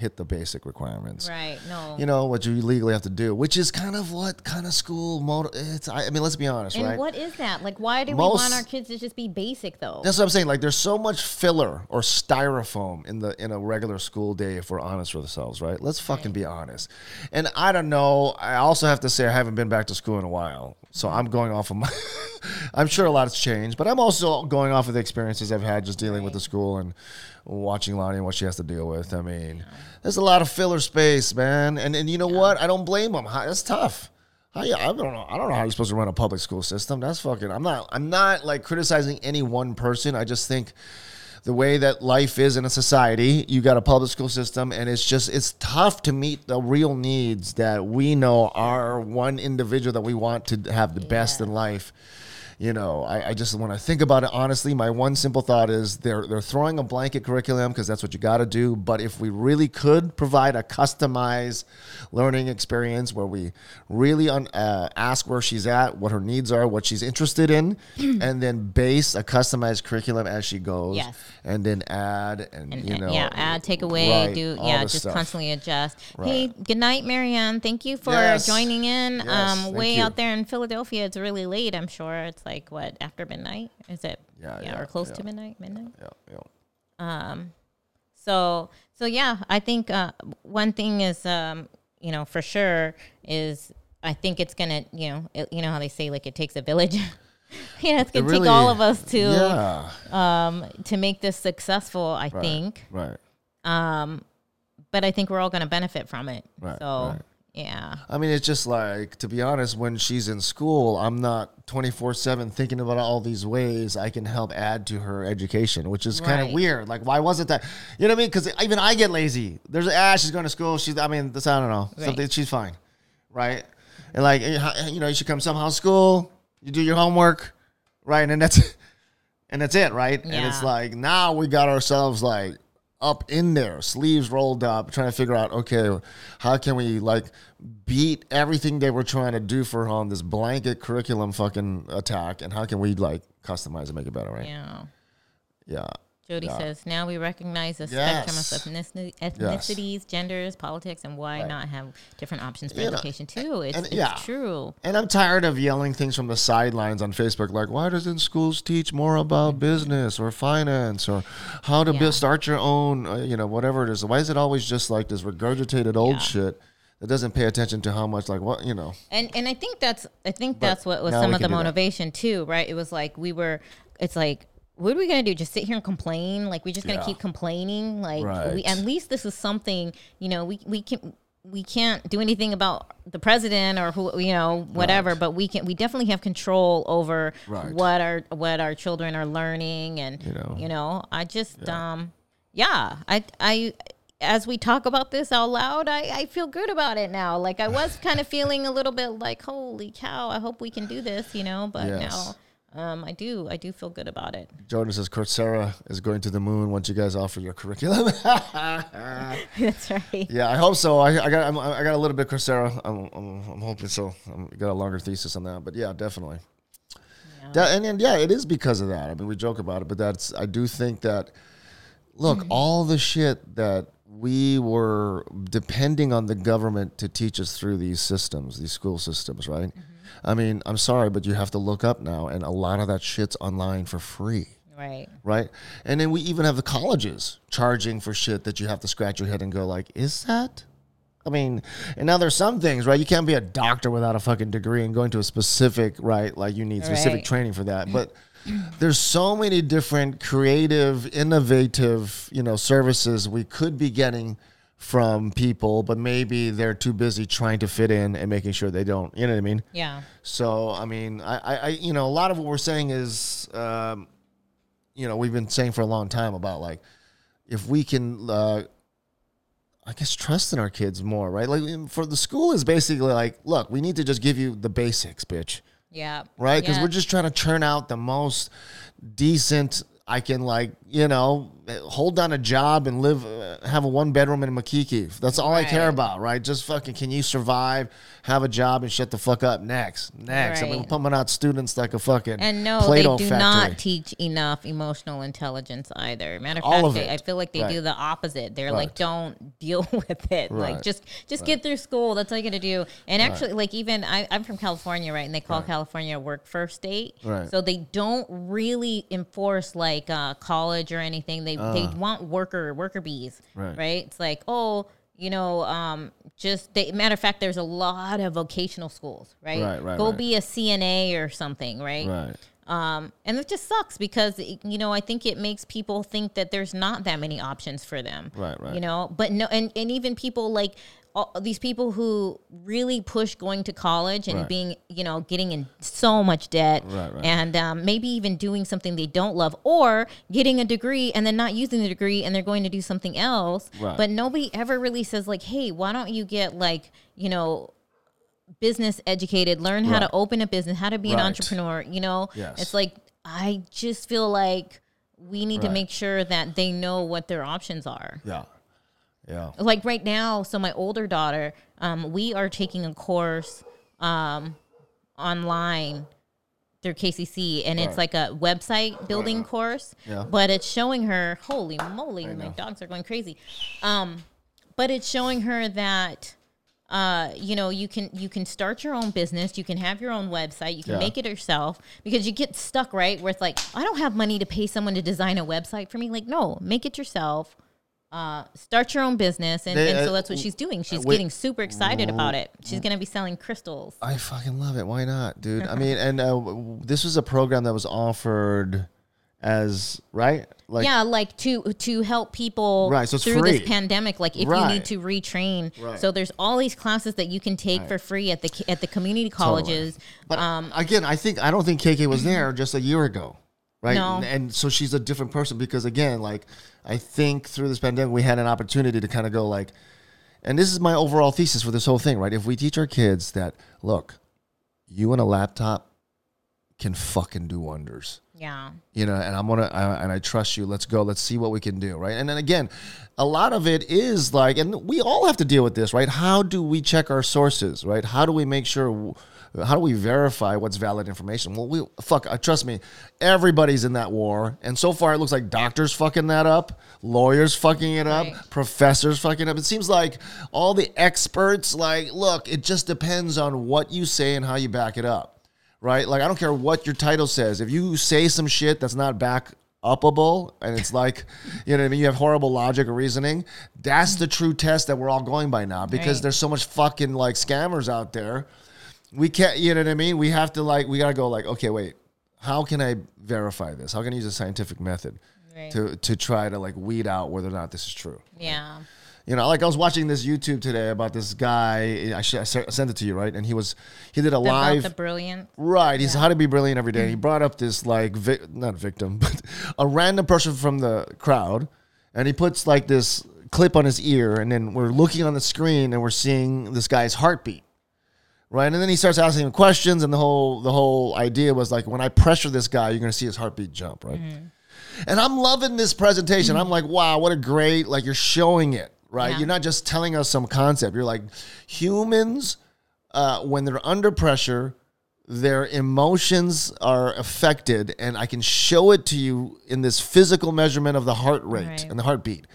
hit the basic requirements. Right? No. You know what you legally have to do, which is kind of what kind of school mode. It's. I, I mean, let's be honest, and right? what is that? Like, why do we want our kids to just be basic though? That's what I'm saying. Like, there's so much filler or styrofoam in the in a regular school day. If we're honest with ourselves, right? Let's fucking be honest. And I don't know. I also have to say I haven't been back to school in a while, so I'm going off of my. I'm sure a lot has changed, but I'm also going off of the experiences I've had just dealing with the school and watching Lonnie and what she has to deal with. I mean, there's a lot of filler space, man. And and you know what? I don't blame them. That's tough. You, I don't know. I don't know how you're supposed to run a public school system. That's fucking. I'm not. I'm not like criticizing any one person. I just think the way that life is in a society, you got a public school system, and it's just it's tough to meet the real needs that we know are one individual that we want to have the best in life. You know, I, I just when I think about it honestly, my one simple thought is they're they're throwing a blanket curriculum because that's what you got to do. But if we really could provide a customized learning experience where we really un, uh, ask where she's at, what her needs are, what she's interested in, and then base a customized curriculum as she goes, Yes. and then add and, And, you uh, know, yeah, add, take away, right, do yeah, just stuff. constantly adjust. Hey, good night, Marianne. Thank you for Yes. joining in. Yes, um, way you. out there in Philadelphia, it's really late. I'm sure it's like what after midnight? Is it? Yeah, yeah, or close yeah. to midnight. Midnight. Yeah, yeah. Um, So so yeah, I think uh, one thing is um, you know for sure is I think it's gonna you know it, you know how they say like it takes a village. you know, it's gonna really- take all of us to yeah, um to make this successful. I think, right. Um, but I think we're all gonna benefit from it. Right, So right. Yeah, I mean, it's just like, to be honest, when she's in school, I'm not 24 7 thinking about all these ways I can help add to her education, which is kind of weird. Like, why wasn't that? You know what I mean? Because even I get lazy. There's, ah, she's going to school. She's, I mean, this, I don't know. Right. Something, she's fine. Right? And like, you know, you should come somehow to school, you do your homework, right? And that's, and that's it, right? And it's like, now we got ourselves like, up in there, sleeves rolled up, trying to figure out, okay, how can we like beat everything they were trying to do for her on this blanket curriculum fucking attack, and how can we like customize and make it better, right? yeah. Yeah. Jody Yeah. says now we recognize the Yes. spectrum of ethnici- ethnicities, genders, politics, and why not have different options for You know, education too? It's, and- it's yeah. true. And I'm tired of yelling things from the sidelines on Facebook, like, why doesn't schools teach more about business or finance or how to Yeah. start your own, uh, you know, whatever it is? Why is it always just like this regurgitated old shit that doesn't pay attention to how much, like, what, you know? And and I think that's I think that's what was some of the motivation too, right? It was like we were it's like what are we gonna do? Just sit here and complain? Like we're just gonna Yeah. keep complaining? Like we, at least this is something, you know, we we can we can't do anything about the president or who you know whatever but we can we definitely have control over Right. what our what our children are learning and You know. i just um yeah i i as we talk about this out loud, I, I feel good about it now. Like I was kind of feeling a little bit like, holy cow, I hope we can do this, you know. But Yes. now, um, I do, I do feel good about it. Jordan says Coursera is going to the moon once you guys offer your curriculum. That's right. yeah, I hope so. I, I got I'm, I got a little bit Coursera. I'm, I'm, I'm hoping so. I'm got a longer thesis on that, but yeah, definitely. That, and, and yeah, it is because of that. I mean, we joke about it, but that's I do think that. Look, all the shit that we were depending on the government to teach us through these systems, these school systems, right? I mean, I'm sorry, but you have to look up now, and a lot of that shit's online for free Right. right? And then we even have the colleges charging for shit that you have to scratch your head and go like, is that? I mean, and now there's some things, right? You can't be a doctor without a fucking degree and going to a specific, right? Like you need specific Right. training for that. But there's so many different creative, innovative, you know, services we could be getting from people, but maybe they're too busy trying to fit in and making sure they don't. You know what I mean? Yeah. So I mean, I, I, I you know, a lot of what we're saying is, um, you know, we've been saying for a long time about like, if we can uh, I guess trust in our kids more, right? Like for the school is basically like, look, we need to just give you the basics, bitch. Yeah. Right? Because Yeah. we're just trying to churn out the most decent. I can like you know hold down a job and live uh, have a one bedroom in Makiki. That's all I care about, right? Just fucking can you survive, have a job, and shut the fuck up. Next, next. I mean, we're pumping out students like a fucking And no, Play-Doh they do factory. not teach enough emotional intelligence either. Matter of All fact, of they. I feel like they Right. do the opposite. They're Right. like, don't deal with it. Right. Like, just just get through school. That's all you got to do. And actually, like even I, I'm from California, right? And they call California a work first state. Right. So they don't really enforce like uh, college or anything. They they want worker worker bees. Uh. Right. Right. It's like oh. You know, um, just they, matter of fact, there's a lot of vocational schools, right? Right, right, Go be a CNA or something, right? right. Um, and it just sucks because you know I think it makes people think that there's not that many options for them. Right, right. You know, but no, and and even people like all, these people who really push going to college and Right. being you know getting in so much debt Right, right. and um, maybe even doing something they don't love or getting a degree and then not using the degree and they're going to do something else. Right. But nobody ever really says like, hey, why don't you get like you know business educated, learn how to open a business, how to be an entrepreneur. You know, Yes. it's like I just feel like we need to make sure that they know what their options are. Yeah. Yeah. Like right now, so my older daughter, um, we are taking a course um, online through KCC, and it's like a website building course. Yeah. But it's showing her, holy moly, my dogs are going crazy. Um, but it's showing her that uh, you know you can you can start your own business you can have your own website you can Yeah. make it yourself because you get stuck right where it's like i don't have money to pay someone to design a website for me like no make it yourself uh, start your own business and, They- and so uh, that's what she's doing. She's wait- getting super excited about it. She's gonna be selling crystals. I fucking love it. Why not, dude? I mean, and uh, this was a program that was offered as right, like yeah like to to help people Right, so through free. this pandemic like if you need to retrain. Right. so there's all these classes that you can take for free at the at the community colleges. But um, again, I think I don't think KK was there just a year ago, right? No. And, and so she's a different person because again, like I think through this pandemic we had an opportunity to kind of go like, and this is my overall thesis for this whole thing, right? If we teach our kids that, look, you and a laptop can fucking do wonders. Yeah. You know and i'm gonna I, and i trust you. Let's go. Let's see what we can do right? And then again a lot of it is like and we all have to deal with this right? How do we check our sources right? How do we make sure how do we verify what's valid information well we fuck uh, trust me everybody's in that war and so far it looks like doctors fucking that up lawyers fucking it up Right. professors fucking up it seems like all the experts like look it just depends on what you say and how you back it up right? Like I don't care what your title says. If you say some shit that's not back upable and it's like, you know what I mean, you have horrible logic or reasoning, that's the true test that we're all going by now because Right. there's so much fucking like scammers out there. We can't, you know what I mean? We have to like we got to go like, okay, wait. How can I verify this? How can I use a scientific method Right. to to try to like weed out whether or not this is true? yeah You know, like I was watching this YouTube today about this guy. I, I sent it to you, right? And he was he did a live the brilliant Right. He's how to be brilliant every day. And he mm. brought up this like vi- not victim, but a random person from the crowd, and he puts like this clip on his ear, and then we're looking on the screen and we're seeing this guy's heartbeat. Right. And then he starts asking him questions, and the whole the whole idea was like when I pressure this guy, you're gonna see his heartbeat jump, right? And I'm loving this presentation. I'm like, wow, what a great like you're showing it, right? Yeah. You're not just telling us some concept. You're like humans uh, when they're under pressure, their emotions are affected, and I can show it to you in this physical measurement of the heart rate Right. and the heartbeat.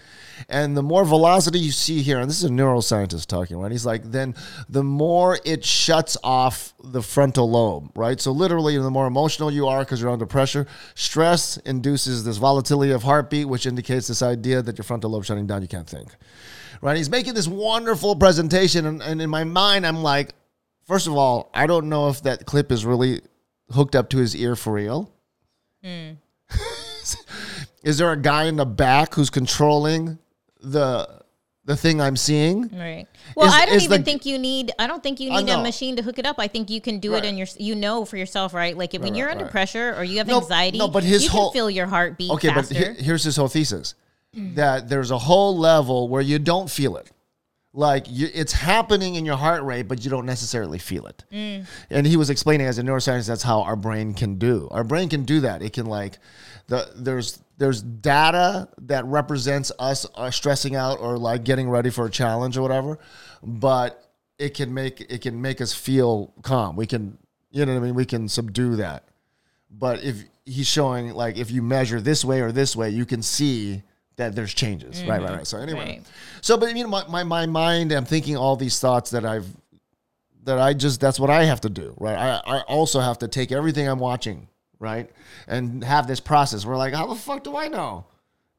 And the more velocity you see here, and this is a neuroscientist talking, right? He's like, then the more it shuts off the frontal lobe, right? So literally, the more emotional you are because you're under pressure, stress induces this volatility of heartbeat, which indicates this idea that your frontal lobe shutting down, you can't think, right? He's making this wonderful presentation, and, and in my mind, I'm like, first of all, I don't know if that clip is really hooked up to his ear for real. Hmm. is there a guy in the back who's controlling the the thing I'm seeing? Right. Well, Is- I don't even the- think you need. I don't think you need a machine to hook it up. I think you can do Right. it in your. You know for yourself, right? Like if, when you're right, under right. pressure or you have No, anxiety, no, but his you whole- can feel your heartbeat Okay, faster. but he- here's his whole thesis that there's a whole level where you don't feel it. Like you, it's happening in your heart rate, but you don't necessarily feel it. Mm. And he was explaining as a neuroscientist, that's how our brain can do. Our brain can do that. It can like the there's there's data that represents us uh, stressing out or like getting ready for a challenge or whatever, but it can make it can make us feel calm. We can you know what I mean. We can subdue that. But if he's showing like if you measure this way or this way, you can see that there's changes. Right, right, right. So anyway, Right. so but you know my, my my mind, I'm thinking all these thoughts that I've that I just that's what I have to do, right? I I also have to take everything I'm watching, right, and have this process. We're like, how the fuck do I know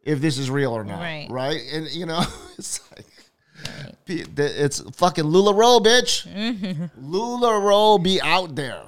if this is real or not, Right. right? And you know, it's like. It's fucking LuLaRoe, bitch. Mm-hmm. LuLaRoe be out there.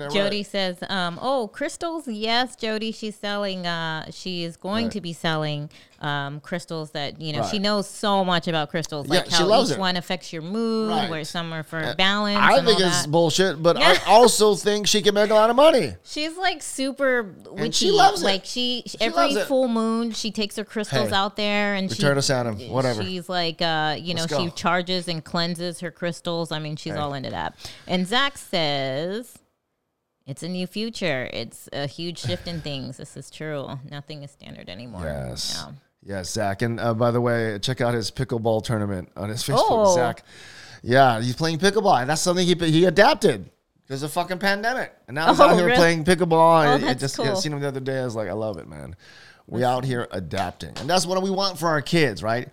Isn't right? Jody says, um, "Oh, crystals. Yes, Jody. She's selling. Uh, she is going Right. to be selling um, crystals that you know. She knows so much about crystals, like Yeah, she how each it. one affects your mood, Right. where some are for balance. I and think it's that. bullshit, but Yeah. I also think she can make a lot of money. She's like super witchy. she loves it. Like she, loves every full moon, she takes her crystals Hey, out there and she Return to Saturn, whatever. She's like, uh, you know, Let's she go. charges and cleanses her crystals. I mean, she's all into that. And Zach says. It's a new future. It's a huge shift in things. This is true. Nothing is standard anymore. Yes. Yeah. Yes, Zach. And uh, by the way, check out his pickleball tournament on his Facebook. Oh. Zach. Yeah, he's playing pickleball. And that's something he he adapted because of fucking pandemic. And now he's Oh, out here really? playing pickleball. Oh, and it just cool. I seen him the other day. I was like, I love it, man. We out here adapting. And that's what we want for our kids, right?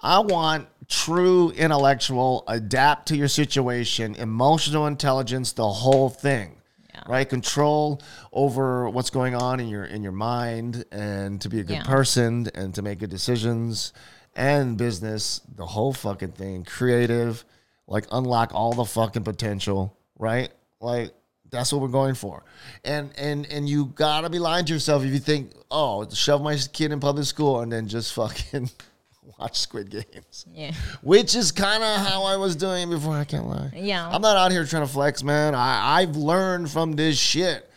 I want true intellectual, adapt to your situation, emotional intelligence, the whole thing. Yeah. Right? Control over what's going on in your in your mind and to be a good Yeah. person and to make good decisions and business, the whole fucking thing, creative, like unlock all the fucking potential, right? Like that's what we're going for. And and and you gotta be lying to yourself if you think, oh, shove my kid in public school and then just fucking watch Squid Games. Yeah. Which is kind of how I was doing before. I can't lie. Yeah. I'm not out here trying to flex, man. I, I've learned from this shit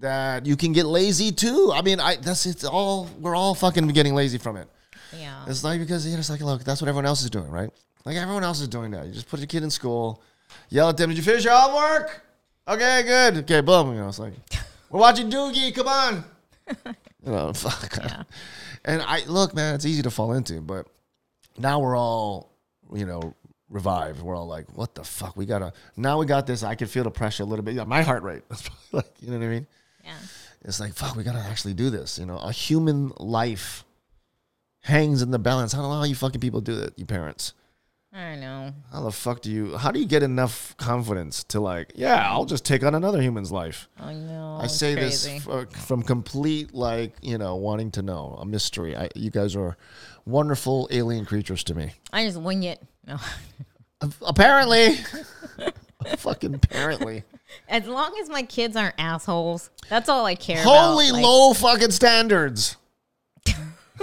that you can get lazy too. I mean, I that's it's all we're all fucking getting lazy from it. Yeah. It's like because you know, it's like look, that's what everyone else is doing, right? Like everyone else is doing that. You just put your kid in school, yell at them, "Did you finish your homework? Okay, good. Okay, boom. You know, it's like we're watching Doogie. Come on. You know, fuck. Yeah. And I look, man, it's easy to fall into, but now we're all, you know, revived. We're all like, what the fuck? We gotta now we got this. I can feel the pressure a little bit. Yeah, my heart rate. like, you know what I mean? Yeah. It's like, fuck, we gotta actually do this. You know, a human life hangs in the balance. I don't know how you fucking people do that, you parents. I know. How the fuck do you how do you get enough confidence to like, yeah, I'll just take on another human's life? I know. I say crazy. this f- from complete like, you know, wanting to know, a mystery. I, you guys are wonderful alien creatures to me. I just wing it. No. Apparently. fucking apparently. As long as my kids aren't assholes, that's all I care Holy about. Like, low fucking standards.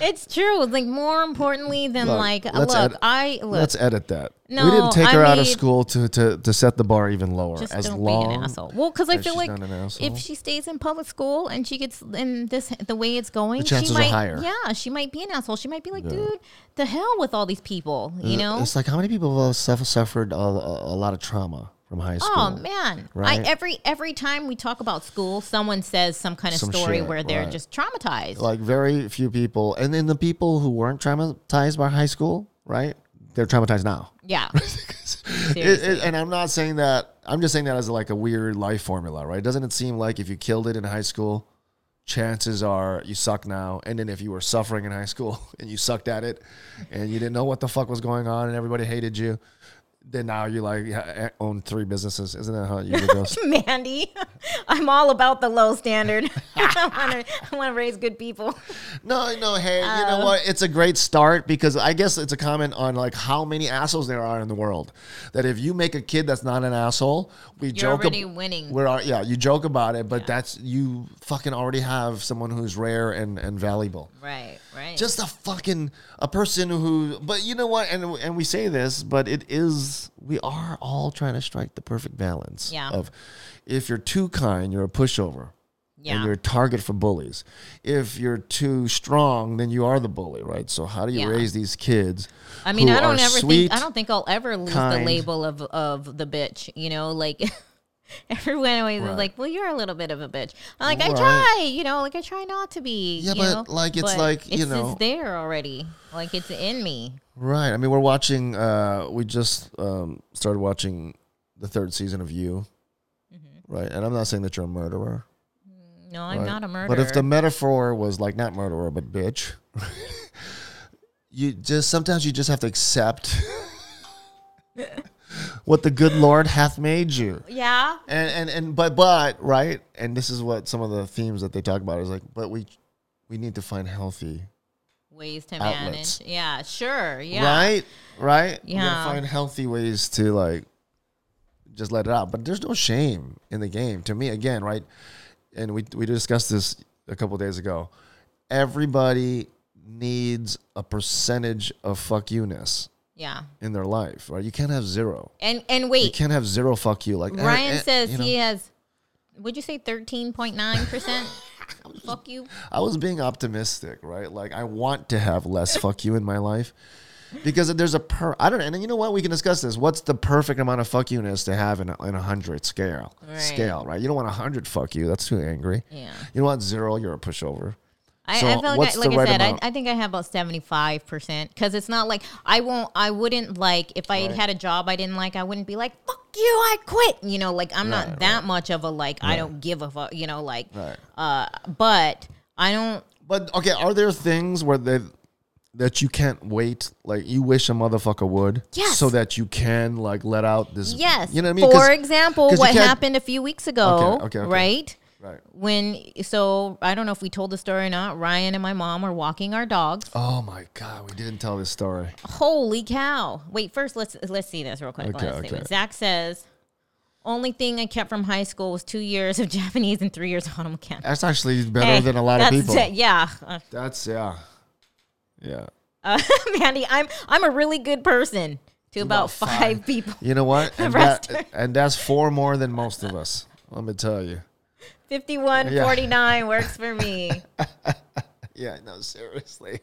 It's true. Like more importantly than Look, like let's look, I look Let's edit that. No, we didn't take I her out of school to, to, to set the bar even lower. just as don't long be an asshole. Well, because I as feel she's like not an asshole. if she stays in public school and she gets in this the way it's going, chances she are might higher. yeah, she might be an asshole. She might be like, dude, the hell with all these people, you uh, know? It's like how many people have suffer- suffered a, a, a lot of trauma from high oh, school? Oh man! right? I, every every time we talk about school, someone says some kind of Some story shit, where they're right. just traumatized. Like very few people, and then the people who weren't traumatized by high school, right? They're traumatized now. yeah, It- it- and I'm not saying that. I'm just saying that as like a weird life formula, right? Doesn't it seem like if you killed it in high school, chances are you suck now. And then if you were suffering in high school and you sucked at it, and you didn't know what the fuck was going on, and everybody hated you, then now you like ha- own three businesses. Isn't that how you usually goes? Mandy, I'm all about the low standard. I want to I want to raise good people. No, no, hey, you Uh, know what? It's a great start because I guess it's a comment on like how many assholes there are in the world. That if you make a kid that's not an asshole, we joke. already winning. We're al- yeah, you joke about it, but that's you fucking already have someone who's rare and and valuable. Right, right. Just a fucking a person who, but you know what? And and we say this, but it is we are all trying to strike the perfect balance. Yeah. Of if you're too kind, you're a pushover. Yeah. and you're a target for bullies. If you're too strong, then you are the bully, right? So how do you Yeah. raise these kids? I mean, I don't ever sweet, think I don't think I'll ever lose kind. the label of of the bitch. You know, like everyone always Right. is like, "Well, you're a little bit of a bitch." I'm like, I try. You know, like I try not to be. Yeah, but, know? like, it's But like, you it's know- just there already. Like it's in me. Right. I mean, we're watching. Uh, we just um, started watching the third season of You. Mm-hmm. Right, and I'm not saying that you're a murderer. No, I'm right? not a murderer. But if the metaphor was like not murderer but bitch, you just sometimes you just have to accept what the good Lord hath made you. yeah, And and and but but right, and this is what some of the themes that they talk about is like, but we we need to find healthy, ways to Outlets. manage. Yeah, sure. Yeah. right, right. Yeah. find healthy ways to like just let it out. But there's no shame in the game to me. Again, right, and we we discussed this a couple days ago. Everybody needs a percentage of fuck you-ness Yeah. in their life, right? You can't have zero. And and wait You can't have zero fuck you. Like eh, Ryan eh, says you know. he has. Would you say thirteen point nine percent? Fuck you. I was being optimistic, right? Like I want to have less fuck you in my life because there's a per. I don't know, and you know what? We can discuss this. What's the perfect amount of fuck you-ness to have in a, in a hundred scale? Right. Scale, right? You don't want a hundred fuck you. That's too angry. Yeah. You don't want zero. You're a pushover. I, So I feel like, I, like the I said, I. I think I have about seventy five percent because it's not like I won't. I wouldn't like if I had Right. had a job I didn't like. I wouldn't be like fuck you. I quit. You know, like I'm not Right, that much of a like. I don't give a fuck. You know, like. Right. Uh, but I don't. But okay, are there things where they that you can't wait? Like you wish a motherfucker would, Yes. so that you can like let out this. Yes. you know what I mean? For example, what happened a few weeks ago, Okay, okay, okay. right? Right. When so I don't know if we told the story or not. Ryan and my mom were walking our dogs. Oh my god, we didn't tell this story. Holy cow! Wait, first let's let's see this real quick. Okay, Let's okay. Zach says, only thing I kept from high school was two years of Japanese and three years of auto mechanics. That's actually better Hey, than a lot of people. it, yeah, uh, That's yeah, yeah. uh, Mandy, I'm I'm a really good person to about, about five, five. people. You know what? And, that, and that's four more than most of us. Let me tell you. 51, Yeah. 49 works for me. Yeah, no, seriously.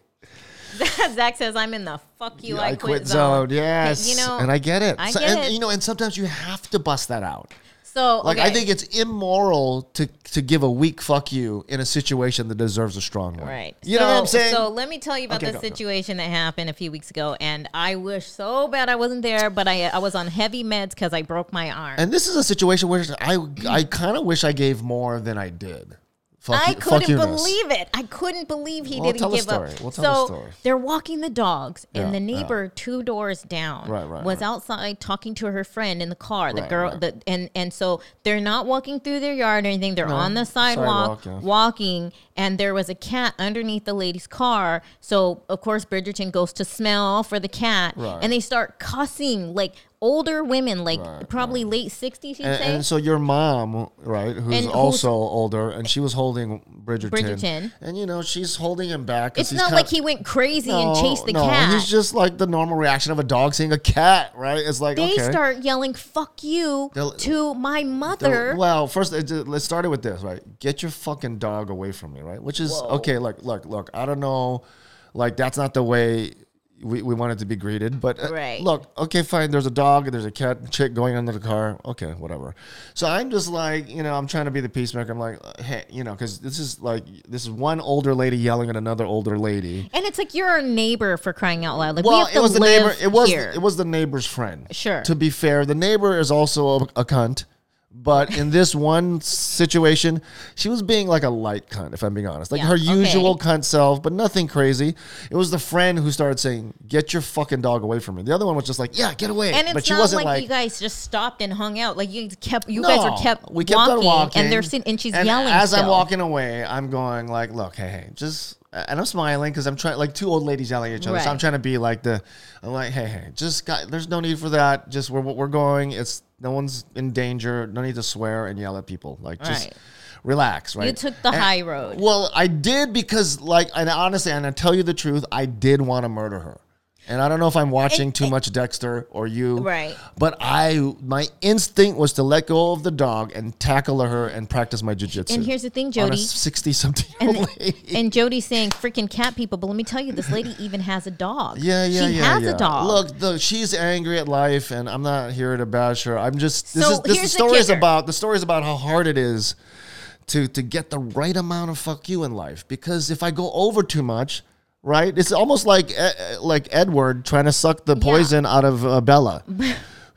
Zach says I'm in the fuck you, Yeah, I, quit, zone. Yes, You know, and I get it. I So- get and, it. You know, and sometimes you have to bust that out. So Like I think it's immoral to to give a weak fuck you in a situation that deserves a strong one. Right. You so, know what I'm saying? So let me tell you about Okay, the go, go. situation that happened a few weeks ago, and I wish so bad I wasn't there, but I I was on heavy meds because I broke my arm. and this is a situation where I I kind of wish I gave more than I did. Fuck I you- couldn't believe it. I couldn't believe he Well, didn't give up. Well, so they're walking the dogs, and Yeah, the yeah. neighbor two doors down Right, right, was right. outside talking to her friend in the car. The girl, the and and so they're not walking through their yard or anything. They're on the sidewalk, sidewalk, yeah. walking, and there was a cat underneath the lady's car. So of course Bridgerton goes to smell for the cat, and they start cussing like older women, like Right, probably late sixties. You'd And, say. and so your mom, right, who's And who's- also older, and she was holding Bridgerton. Bridgerton. And you know she's holding him back. it's he's not like he went crazy and chased the no, cat. He's just like the normal reaction of a dog seeing a cat, right? It's like they okay. start yelling "fuck you" They'll- to my mother. well, first it- let's start it with this, right? Get your fucking dog away from me, right? Which is okay. Look, look, look. I don't know, like that's not the way we, we want it to be greeted. But uh, Right. look, okay, fine. There's a dog. There's a cat chick going under the car. Okay, whatever. So I'm just like, you know, I'm trying to be the peacemaker. I'm like, uh, hey, you know, because this is like this is one older lady yelling at another older lady. and it's like you're our neighbor for crying out loud. Like we Well, have to it was the live neighbor. It was here. it was the neighbor's friend. Sure. To be fair, the neighbor is also a, a cunt. But in this one situation, she was being like a light cunt, if I'm being honest. Like Yeah, her okay. usual cunt self, but nothing crazy. It was the friend who started saying, Get your fucking dog away from me. The other one was just like, Yeah, get away. and it's but she not wasn't like, like, you guys just stopped and hung out. Like you kept, you guys were kept we kept walking, on walking, and they're sitting, and she's and yelling. As I'm still. walking away, I'm going like, "Look, hey, hey, just," and I'm smiling because I'm trying, like two old ladies yelling at each other. So I'm trying to be like the, I'm like, "Hey, hey, just got, there's no need for that. Just we're we're going. It's no one's in danger. No need to swear and yell at people. Like just." Right. Relax, right? You took the high road. Well, I did because, like, and honestly, and I tell you the truth, I did want to murder her. And I don't know if I'm watching too much Dexter or you. Right. But I my instinct was to let go of the dog and tackle her and practice my jujitsu. And here's the thing, Jody. 60 something And, lady. and Jody's saying freaking cat people, but let me tell you, this lady even has a dog. Yeah, yeah, she yeah. has yeah. a dog. Look, the, she's angry at life, and I'm not here to bash her. I'm just this So is this here's story is about the story is about how hard it is to to get the right amount of fuck you in life. Because if I go over too much, right, it's almost like like Edward trying to suck the poison out of uh, Bella.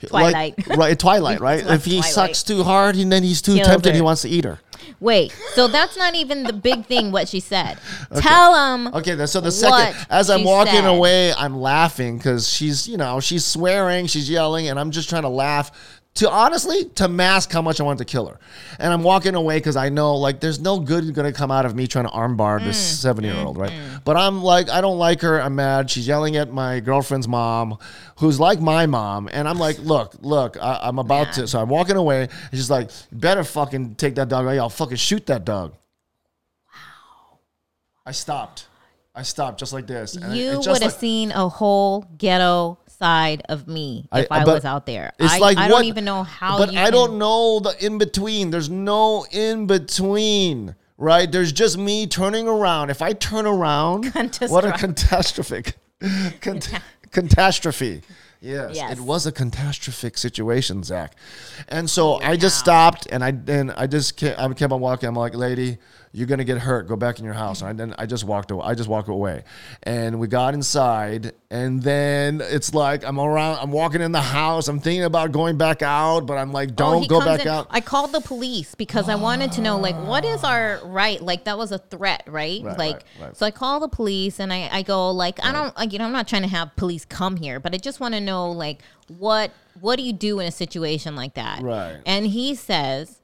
Twilight. Like, right? Twilight, right? If he Twilight. sucks too hard, and then he's too Kills tempted, he wants to eat her. Wait, so that's not even the big thing. What she said. Tell him. Okay, so the second, as I'm walking said. away, I'm laughing because she's, you know, she's swearing, she's yelling, and I'm just trying to laugh to honestly to mask how much I want to kill her. And I'm walking away because I know like there's no good gonna come out of me trying to armbar this Mm, seven year old, right? But I'm like, I don't like her. I'm mad. She's yelling at my girlfriend's mom, who's like my mom, and I'm like, look, look, I, I'm about to. So I'm walking away, and she's like, better fucking take that dog away. I'll fucking shoot that dog. Wow. I stopped. I stopped just like this. and You would have like- seen a whole ghetto side of me if I, but was out there. It's I, like I what- don't even know how. But you I can- don't know the in between. There's no in between, right? There's just me turning around. If I turn around, what a catastrophic, Cont- catastrophe. Yes, Yes. it was a catastrophic situation, Zach. And so oh, I just stopped and I and I just kept, I kept on walking. I'm like, lady, you're gonna get hurt. Go back in your house. And I, then I just walked away. I just walked away, and we got inside. And then it's like I'm around. I'm walking in the house. I'm thinking about going back out, but I'm like, Oh, don't he go back in- out. I called the police because I wanted to know, like, what is our right? Like, that was a threat, right? Right, like, right, right. so I call the police and I, I go, like, I don't, like, you know, I'm not trying to have police come here, but I just want to know, like, what, what do you do in a situation like that? Right. And he says,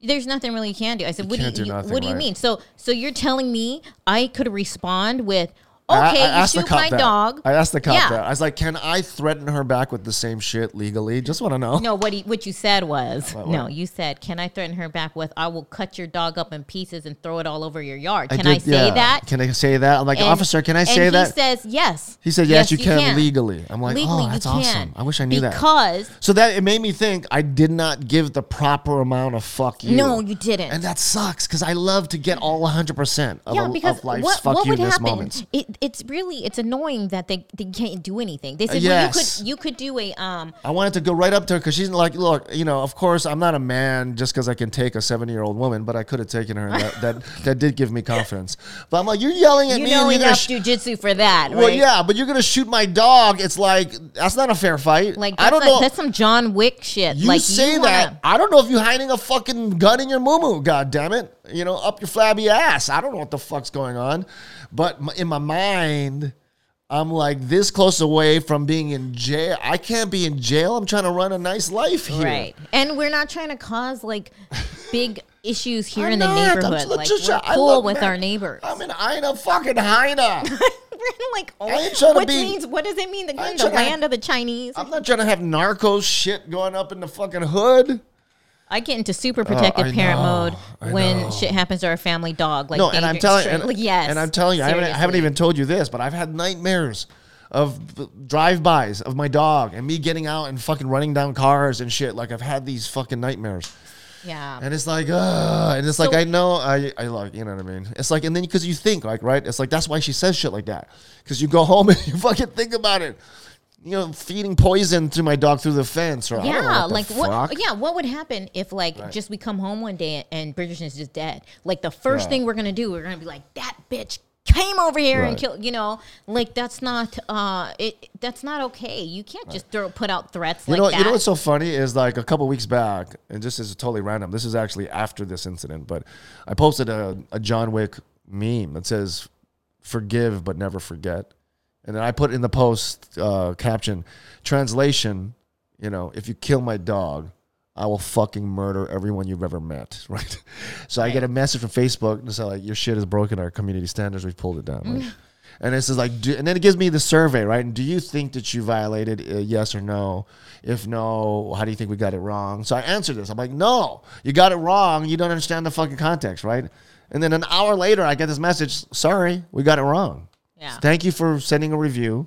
there's nothing really you can do. I said, what do you, do what do you right. mean? So, so you're telling me I could respond with, okay, I, you asked the shoot cop my that. dog. I asked the cop Yeah. that. I was like, can I threaten her back with the same shit legally? Just want to know. No, what he, what you said was What, no. You said, "Can I threaten her back with I will cut your dog up in pieces and throw it all over your yard"? Can I, did- say yeah. that? Can I say that? I'm like, And- officer, can I say he that? He says yes. He said, yes, you, can, legally. I'm like, Legally, oh, that's awesome. I wish I knew that. because So that it made me think I did not give the proper amount of fuck you. No, you didn't. And that sucks because I love to get all 100% of, yeah, a, because of life's what, fuck what you would in this happen? moment. It, it's really it's annoying that they, they can't do anything. They said Uh, well, you could you could do a um I wanted to go right up to her because she's like, look, you know, of course, I'm not a man just because I can take a 70 year old woman, but I could have taken her. And that, that that did give me confidence. But I'm like, you're yelling at you me. know and enough sh- jujitsu for that, well, right? yeah, but you're gonna shoot my dog. It's like that's not a fair fight. Like I don't like, know. that's some John Wick shit. You like say you that. wanna- I don't know if you're hiding a fucking gun in your moo God damn it! You know, up your flabby ass. I don't know what the fuck's going on, but in my mind, I'm like this close away from being in jail. I can't be in jail. I'm trying to run a nice life here. Right. And we're not trying to cause like big issues here I'm in the not. I'm neighborhood. just- Like just- we're cool love- with man, our neighbors. I'm in Aina fucking Haina. we're like, oh, ain't trying to which be- means what does it mean? The, the to have- land of the Chinese. I'm not trying to have narco shit going up in the fucking hood. I get into super protective I parent know, mode when shit happens to our family dog. Like no, and I'm telling, and, like, yes, and I'm telling you, I haven't, I haven't even told you this, but I've had nightmares of drive-bys of my dog and me getting out and fucking running down cars and shit. Like I've had these fucking nightmares, Yeah. and it's like, uh, and it's like So- I know, I, I like, you know what I mean? It's like, and then because you think, like, right? It's like that's why she says shit like that, because you go home and you fucking think about it. You know, feeding poison to my dog through the fence, or I don't know Yeah, what like fuck. what? Yeah, what would happen if like just we come home one day and Bridgerton is just dead? Like the first Right. thing we're gonna do, we're gonna be like that bitch came over here and killed. You know, like that's not uh, it. That's not okay. You can't just throw put out threats You like know, that. you know what's so funny is like a couple weeks back, and this is totally random. This is actually after this incident, but I posted a, a John Wick meme that says "Forgive but never forget," and then I put in the post uh, caption translation. You know, if you kill my dog, I will fucking murder everyone you've ever met. Right. So I get a message from Facebook and say like, "Your shit is broken our community standards. We've pulled it down." Right? And it says like, do, and then it gives me the survey, right? And do you think that you violated? Uh, yes or no? If no, how do you think we got it wrong? So I answer this. I'm like, no, you got it wrong. You don't understand the fucking context, right? And then an hour later, I get this message. Sorry, we got it wrong. Yeah. Thank you for sending a review.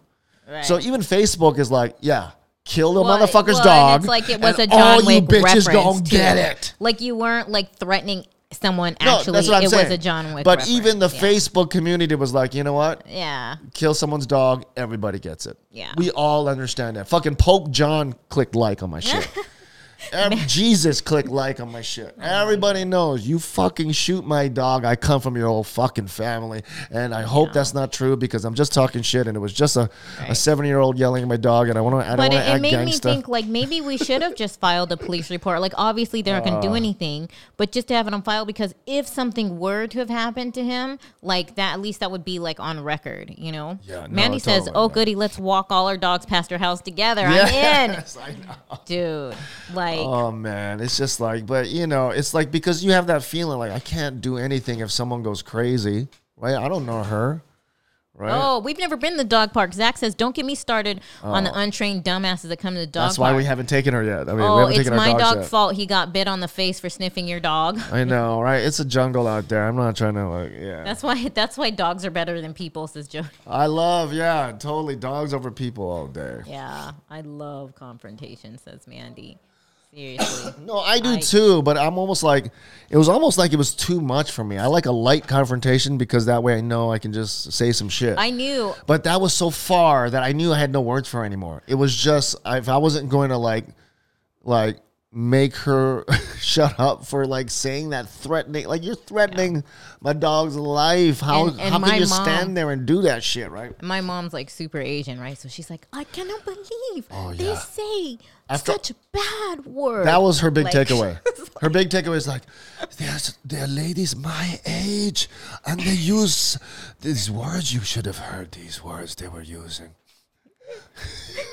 So even Facebook is like, yeah, kill the Well, motherfucker's well, dog. It's like it was a John all you bitches gonna get it. Like you weren't like threatening someone. No, Actually, that's what I'm it saying. was a John Wick. But reference. even the yeah. Facebook community was like, you know what? Yeah. Kill someone's dog. Everybody gets it. Yeah. We all understand that. Fucking Pope John clicked like on my shit. Every, Jesus click like on my shit. Everybody knows you fucking shoot my dog. I come from your whole fucking family, and I hope that's not true because I'm just talking shit, and it was just a, a seven year old yelling at my dog, and I want to. I But it, it made me think like maybe we should have just filed a police report. Like obviously they're not going to Uh. do anything, but just to have it on file because if something were to have happened to him, like that, at least that would be like on record. You know. Yeah, no, Mandy says, totally, "Oh, man. goody, let's walk all our dogs past her house together." I'm in, dude. Like. Oh man, it's just like, but you know, it's like because you have that feeling like I can't do anything if someone goes crazy, right? I don't know her, right? Oh, we've never been to the dog park. Zach says, "Don't get me started on the oh. untrained dumbasses that come to the dog Oh. That's park." why we haven't taken her yet. I mean, we oh, haven't it's my dogs dog's yet. fault. He got bit on the face for sniffing your dog. I know, right? It's a jungle out there. I'm not trying to like, yeah. That's why. That's why dogs are better than people. Says Joe. I love, yeah, totally dogs over people all day. Yeah, I love confrontation. Says Mandy. Seriously. No, I do I- too, but I'm almost like it was almost like it was too much for me. I like a light confrontation because that way I know I can just say some shit. I knew. But that was so far that I knew I had no words for anymore. It was just if I wasn't going to like, like make her shut up for like saying that threatening, like you're threatening my dog's life. How And- and how can you mom- stand there and do that shit, right? My mom's like super Asian, right? So she's like, I cannot believe Oh, they yeah. say After- such bad words. That was her big Like- takeaway. Her big takeaway is like, there's there are ladies my age, and they use these words. You should have heard these words they were using.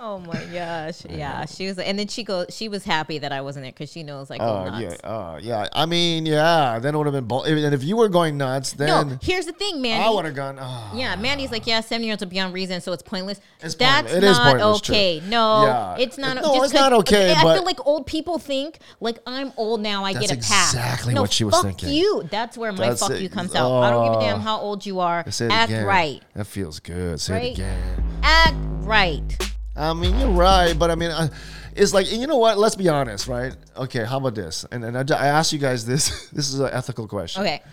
Oh my gosh. Yeah. She was, and then she goes, she was happy that I wasn't there because she knows like, Oh oh, yeah, oh yeah. I mean, yeah. Then it would have been. And if you were going nuts, then No, here's the thing, man. I would have gone. Oh. Yeah, Mandy's like, yeah, seven year olds are beyond reason, so it's pointless. It's That's pointless. It not pointless, true. okay. No, Yeah. it's not. No, it's not okay, I feel like old people think like I'm old now. I get a pass. exactly no, what she was fuck thinking. You. That's where my That's fuck it. you comes out. I don't give a damn Oh. how old you are. Say it Act again. right. That feels good. Say Right? it again. Act right. I mean, you're right, but I mean, uh, it's like you know what? Let's be honest, right? Okay, how about this? And and I, I asked you guys this. This is an ethical question. Okay.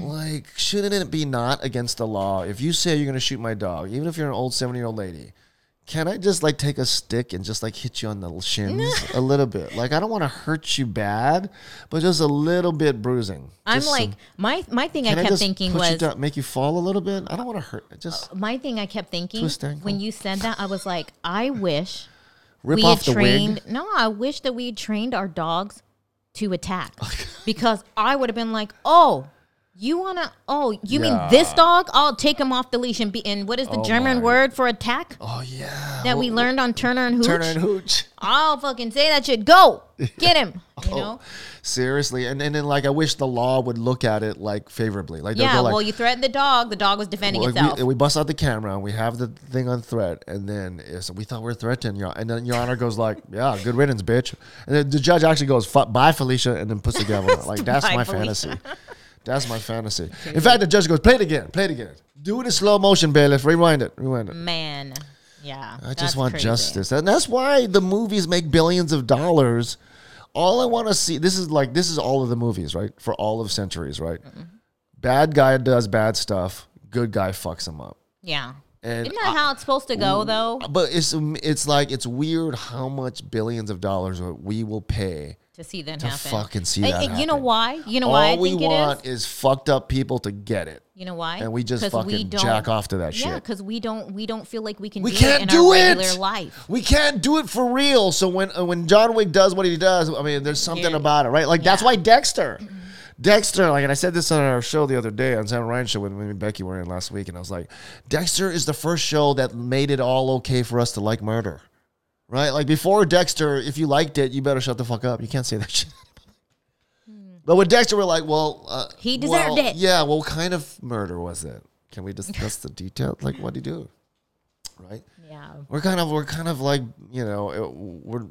Like, shouldn't it be not against the law if you say you're gonna shoot my dog, even if you're an old seventy year old lady? Can I just like take a stick and just like hit you on the shins a little bit? Like, I don't want to hurt you bad, but just a little bit bruising. I'm Just like some- my my thing I I kept just thinking push you was down, make you fall a little bit? I don't want to hurt. Just uh, my thing I kept thinking when you said that I was like I wish rip we off had the trained wig. no i wish that we had trained our dogs to attack because i would have been like oh you want to oh you mean this dog i'll take him off the leash and be and what is the Oh german my- word for attack Oh yeah. that we learned on turner and hooch Turner and Hooch. i'll fucking say that shit go get him you Oh, know Seriously, and and then like I wish the law would look at it like favorably. Like yeah like, well you threatened the dog the dog was defending Like, itself we, we bust out the camera and we have the thing on threat, and then it's, we thought we were threatening your, and then your honor goes like, "Yeah, good riddance, bitch." And then the judge actually goes, "Fu- "Bye, Felicia," and then puts the gavel. down. Like that's my Felicia. fantasy. That's my fantasy. In fact, the judge goes, "Play it again, play it again. Do it in slow motion, bailiff. Rewind it, rewind it." man yeah I just want crazy. justice, and that's why the movies make billions of dollars. All I want to see this is like this is all of the movies, right? For all of centuries, right? Mm-hmm. Bad guy does bad stuff. Good guy fucks him up. yeah And isn't that how it's supposed to go though But it's it's like it's weird how much billions of dollars we will pay to see that to happen fucking see And- that. and you know why you know why All i we think it is want is fucked up people to get it, You know why? and we just fucking don't- jack off to that Yeah, shit. Yeah, because we don't we don't feel like we can We do can't it in do it. life. We can't do it for real. So when uh, when John Wick does what he does, I mean, there's something Yeah. about it, right? Like that's why Dexter. Dexter, like, and I said this on our show the other day on Sam Ryan show when me and Becky were in last week, and I was like, Dexter is the first show that made it all okay for us to like murder, right? Like before Dexter, if you liked it, you better shut the fuck up. You can't say that shit. But with Dexter, we're like, well, uh, He deserved well, it. Yeah, well, what kind of murder was it? Can we discuss the detail? Like, what did he do? Right? Yeah. we're kind of we're kind of like you know it, we're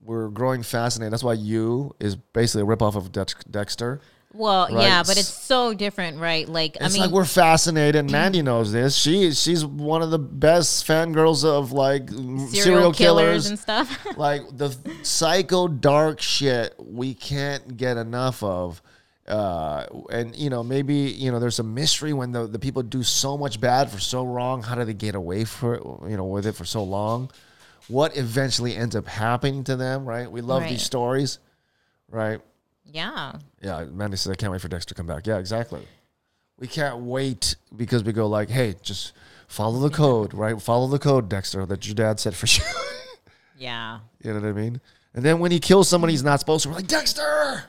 we're growing fascinated. That's why you is basically a ripoff of Dex, Dexter. Well, Right. yeah, but it's so different, right? Like, I mean, like we're fascinated. Mandy knows this. She she's one of the best fangirls of like m- serial, killers, and stuff. like the psycho dark shit we can't get enough of. Uh, and you know maybe you know there's a mystery when the, the people do so much bad for so wrong how do they get away for it you know with it for so long what eventually ends up happening to them right we love Right. these stories right yeah. Yeah, Mandy says I can't wait for Dexter to come back. Yeah, exactly. We can't wait because we go like, hey, just follow the code, right? Follow the code, Dexter, that your dad said for you. Yeah. you know what I mean? And then when he kills somebody he's not supposed to, we're like, Dexter.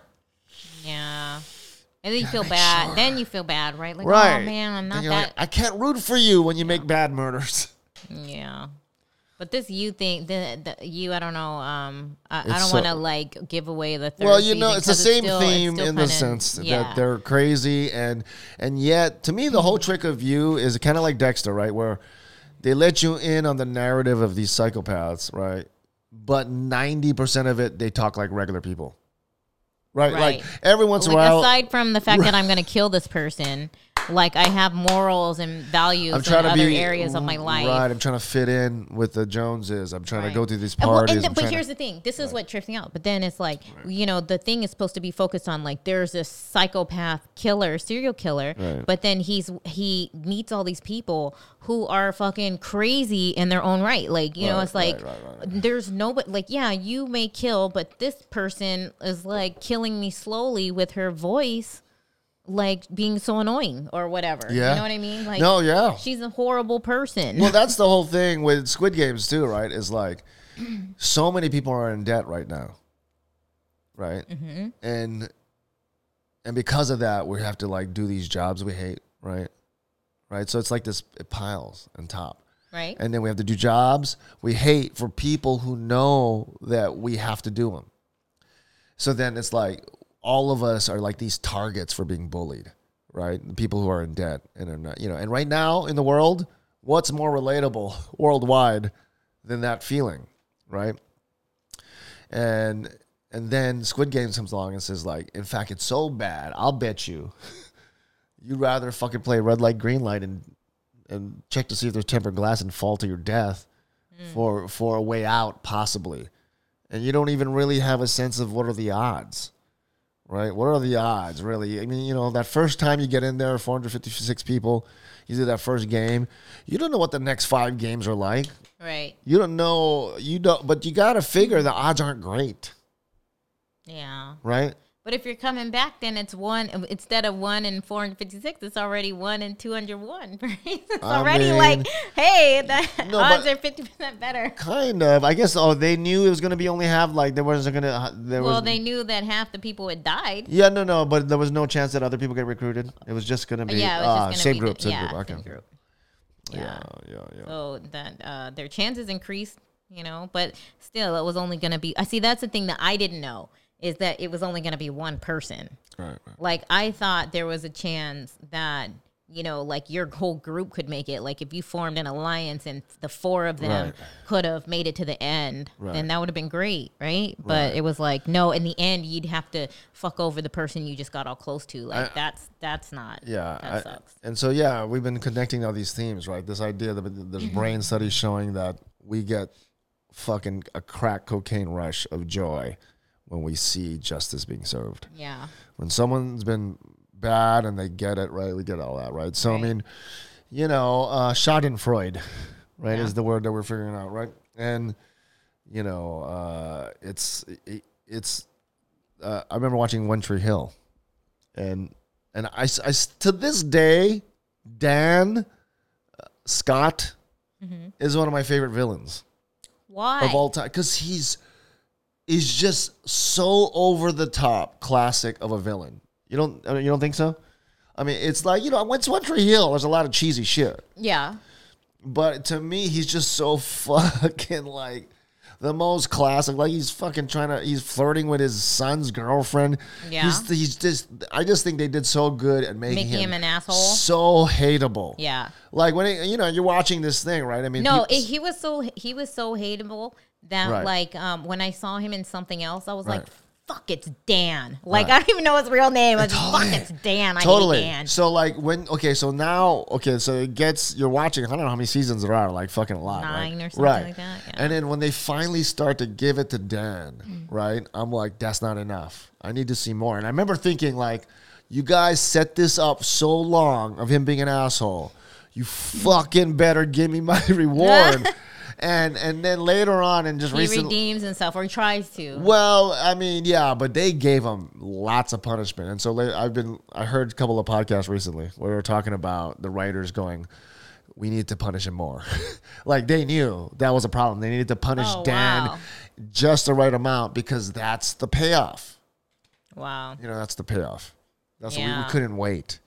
Yeah. And then you feel bad. sure. Then you feel bad, right? Like, oh, Right. oh man, I'm not that. like, I can't root for you when you make bad murders. yeah. But this you thing, the, the you, I don't know. Um, I, I don't want to like give away the third. well, you know, it's the same still- theme in the kinda- sense yeah. that they're crazy and and yet to me the whole trick of you is kind of like Dexter, right? Where they let you in on the narrative of these psychopaths, right? But 90% of it they talk like regular people. Right? Like every once in a like while aside from the fact that I'm going to kill this person, like I have morals and values I'm in to other be areas of my life. Right, I'm trying to fit in with the Joneses. I'm trying to go through these And well, parties. and the- but trying to- here's the thing: this is what trips me out. But then it's like, you know, the thing is supposed to be focused on like there's a psychopath killer, serial killer, Right. but then he's he meets all these people who are fucking crazy in their own right. Like, you know, it's like right, right, there's no, but like, yeah, you may kill, but this person is like killing me slowly with her voice. Like being so annoying or whatever. Yeah. You know what I mean? Like, No, yeah. she's a horrible person. well, that's the whole thing with Squid Games too, right? Is like so many people are in debt right now, right? Mm-hmm. And and because of that, we have to like do these jobs we hate, right? Right. So it's like this it piles on top, right? and then we have to do jobs we hate for people who know that we have to do them. So then it's like all of us are like these targets for being bullied, right? The people who are in debt and are not, you know. And right now in the world, what's more relatable worldwide than that feeling, right? And and then Squid Games comes along and says like, in fact, it's so bad. I'll bet you, you'd rather fucking play red light, green light, and and check to see if there's tempered glass and fall to your death mm. for for a way out possibly and you don't even really have a sense of what are the odds right? What are the odds really? I mean you know that first time you get in there 456 people you do that first game you don't know what the next five games are like. Right. you don't know you don't but you got to figure the odds aren't great. Yeah. right But if you're coming back, then it's one instead of one and 456. It's already one and 201. Right? It's I already mean- like, hey, the No, odds are 50 percent better. kind of i guess oh they knew it was going to be only half like there wasn't going to there Well, was they knew that half the people had died. yeah no no but there was no chance that other people get recruited it was just going to be yeah, uh, same gonna be group the, same yeah, group okay same group. yeah Yeah. yeah yeah So that uh, their chances increased, you know, but still, it was only going to be. I see. That's the thing that I didn't know is that it was only going to be one person. right, right. Like I thought there was a chance that you know, like your whole group could make it. Like if you formed an alliance and the four of them Right. could have made it to the end, Right. then that would have been great, right? But it was like no. In the end, you'd have to fuck over the person you just got all close to. Like I- that's that's not. Yeah, that I- sucks. and so yeah, we've been connecting all these themes, right? This idea that there's Mm-hmm. brain studies showing that we get fucking a crack cocaine rush of joy when we see justice being served. Yeah. When someone's been bad and they get it, right? We get all that, right? So I mean, you know, uh, Schadenfreude, right, Yeah. is the word that we're figuring out, right? And you know, uh, it's it, it's. Uh, I remember watching One Tree Hill, and and I, I s- to this day, Dan uh, Scott is one of my favorite villains Why? of all time because he's he's just so over the top classic of a villain. You don't uh, you don't think so? I mean, it's like you know, it's One Tree Hill, there's a lot of cheesy shit, yeah. but to me, he's just so fucking like the most classic. Like he's fucking trying to, he's flirting with his son's girlfriend. Yeah. he's, he's just. I just think they did so good at making, Making him an asshole? so hateable. Yeah. Like when it, you know you're watching this thing, right? I mean, No, peop- it, he was so he was so hateable that Right. like um when I saw him in something else, I was like, fuck, it's Dan. Like I don't even know his real name. I just, Totally. fuck, it's Dan. I totally. hate Dan. So like when okay, so now okay, so it gets you're watching. I don't know how many seasons there are, like fucking a lot, right? Nine or something right. like that, yeah. And then when they finally start to give it to Dan, Mm. right? I'm like, that's not enough. I need to see more. And I remember thinking like, you guys set this up so long of him being an asshole. You fucking better give me my reward. and and then later on, and just he recently. redeems himself, or he tries to. Well, I mean, yeah, but they gave him lots of punishment, and so I've been. I heard a couple of podcasts recently where we were talking about the writers going, "We need to punish him more." like they knew that was a problem. They needed to punish Oh, Dan wow. just the right amount because that's the payoff. Wow. You know, that's the payoff. That's what we, we couldn't wait.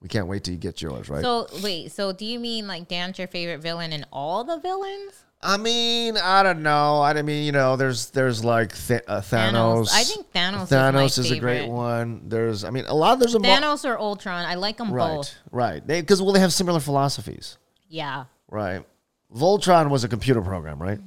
We can't wait till you get yours, right? So wait, so do you mean like Dan's your favorite villain in all the villains? I mean, I don't know. I mean, you know, there's there's like Th- uh, Thanos. Thanos. I think Thanos is Thanos my is, a great one. There's, I mean, a lot. There's a mo- Thanos or Ultron? I like them right, both. right. They because well, they have similar philosophies, Yeah. right? Voltron was a computer program, right?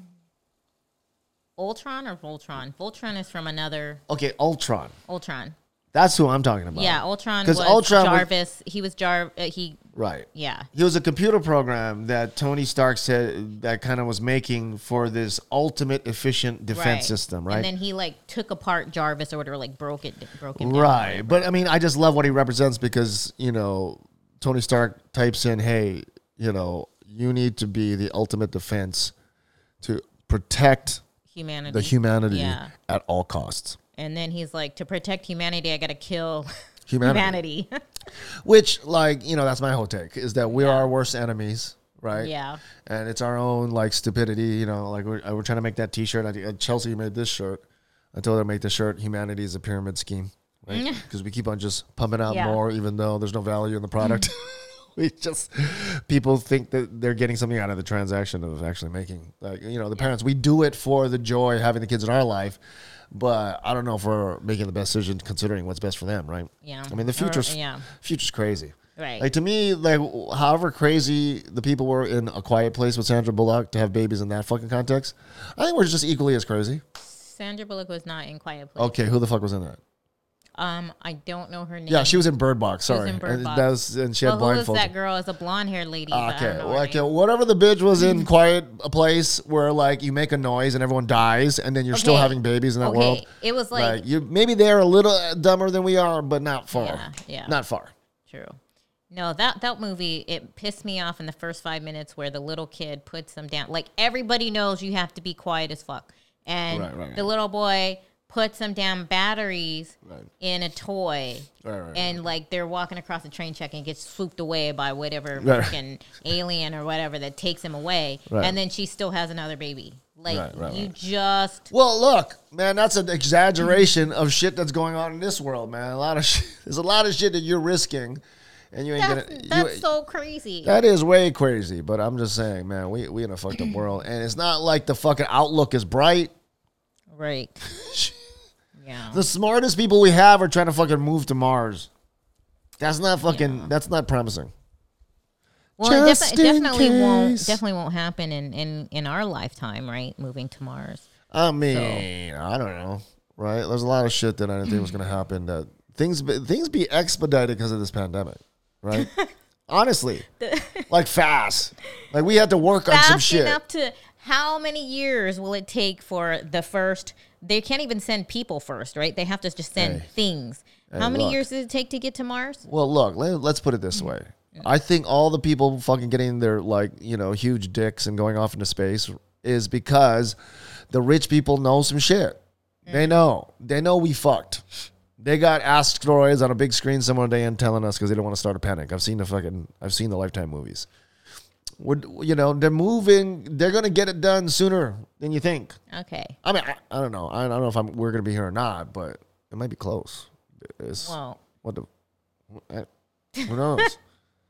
Ultron or Voltron? Voltron is from another Okay, Ultron. Ultron. That's who I'm talking about. Yeah, Ultron was 'Cause Ultron was- Jarvis. he was Jar. Uh, he right. yeah. He was a computer program that Tony Stark said that kind of was making for this ultimate efficient defense right. system, right? And then he like took apart Jarvis or whatever, like broke it, broke down. Right. But I mean, I just love what he represents because, you know, Tony Stark types in, hey, you know, you need to be the ultimate defense to protect Humanity. the humanity Yeah. at all costs. And then he's like, to protect humanity, I got to kill Humanity. humanity. Which, like, you know, that's my whole take is that we're our worst enemies, right? yeah. And it's our own, like, stupidity, you know, like we're, we're trying to make that t shirt. I, uh, Chelsea made this shirt. I told her to make the shirt, Humanity is a Pyramid Scheme, right? Because we keep on just pumping out Yeah. more, even though there's no value in the product. we just, people think that they're getting something out of the transaction of actually making, like, you know, the parents, we do it for the joy of having the kids in our life. But I don't know if we're making the best decision considering what's best for them, right? Yeah. I mean, the Or- future's yeah. future's crazy. Right. Like to me, like however crazy the people were in A Quiet Place with Sandra Bullock to have babies in that fucking context, I think we're just equally as crazy. Sandra Bullock was not in Quiet Place. Okay, who the fuck was in that? Um, I don't know her name. Yeah, she was in Bird Box. She was Sorry, in Bird and Box. that was and she had Well, who was that girl? It's a blonde haired lady. I Okay, well, okay, name. whatever the bitch was in Quiet a Place where like you make a noise and everyone dies, and then you're still having babies in that Okay, world. it was like, Like you, maybe they're a little dumber than we are, but not far. Yeah, yeah. not far. True. No, that that movie it pissed me off in the first five minutes where the little kid puts them down. Like everybody knows you have to be quiet as fuck, and Right, right, the right. little boy puts some damn batteries Right. in a toy, Right, right, and like they're walking across the train check and gets swooped away by whatever freaking alien or whatever that takes him away, Right. and then she still has another baby. Like you just Well, look, man, that's an exaggeration of shit that's going on in this world, man. A lot of shit, there's a lot of shit that you're risking, and you ain't that's, gonna. that's you, so crazy. that is way crazy, but I'm just saying, man, we we in a fucked up world, and it's not like the fucking outlook is bright. right. yeah. The smartest people we have are trying to fucking move to Mars. That's not fucking. That's not promising. Well, it, defi- it in definitely won't definitely won't happen in, in in our lifetime, right? Moving to Mars. I mean, I don't know, right? There's a lot of shit that I didn't think was going to happen. That things be- things be expedited because of this pandemic, right? Honestly, like fast. Like we had to work on some Fast shit. enough to how many years will it take for the first? They can't even send people first, right? They have to just send Hey. things. Hey, how many look. years does it take to get to Mars? Well, look, let, let's put it this way. I think all the people fucking getting their like you know huge dicks and going off into space is because the rich people know some shit. They mm. know. They know we fucked. They got asteroids on a big screen somewhere today and telling us because they don't want to start a panic. I've seen the fucking. I've seen the Lifetime movies. Would you know they're moving? They're gonna get it done sooner than you think. Okay. I mean, I, I don't know. I, I don't know if I'm, we're gonna be here or not, but it might be close. It's, Well, what the? eh, Who knows?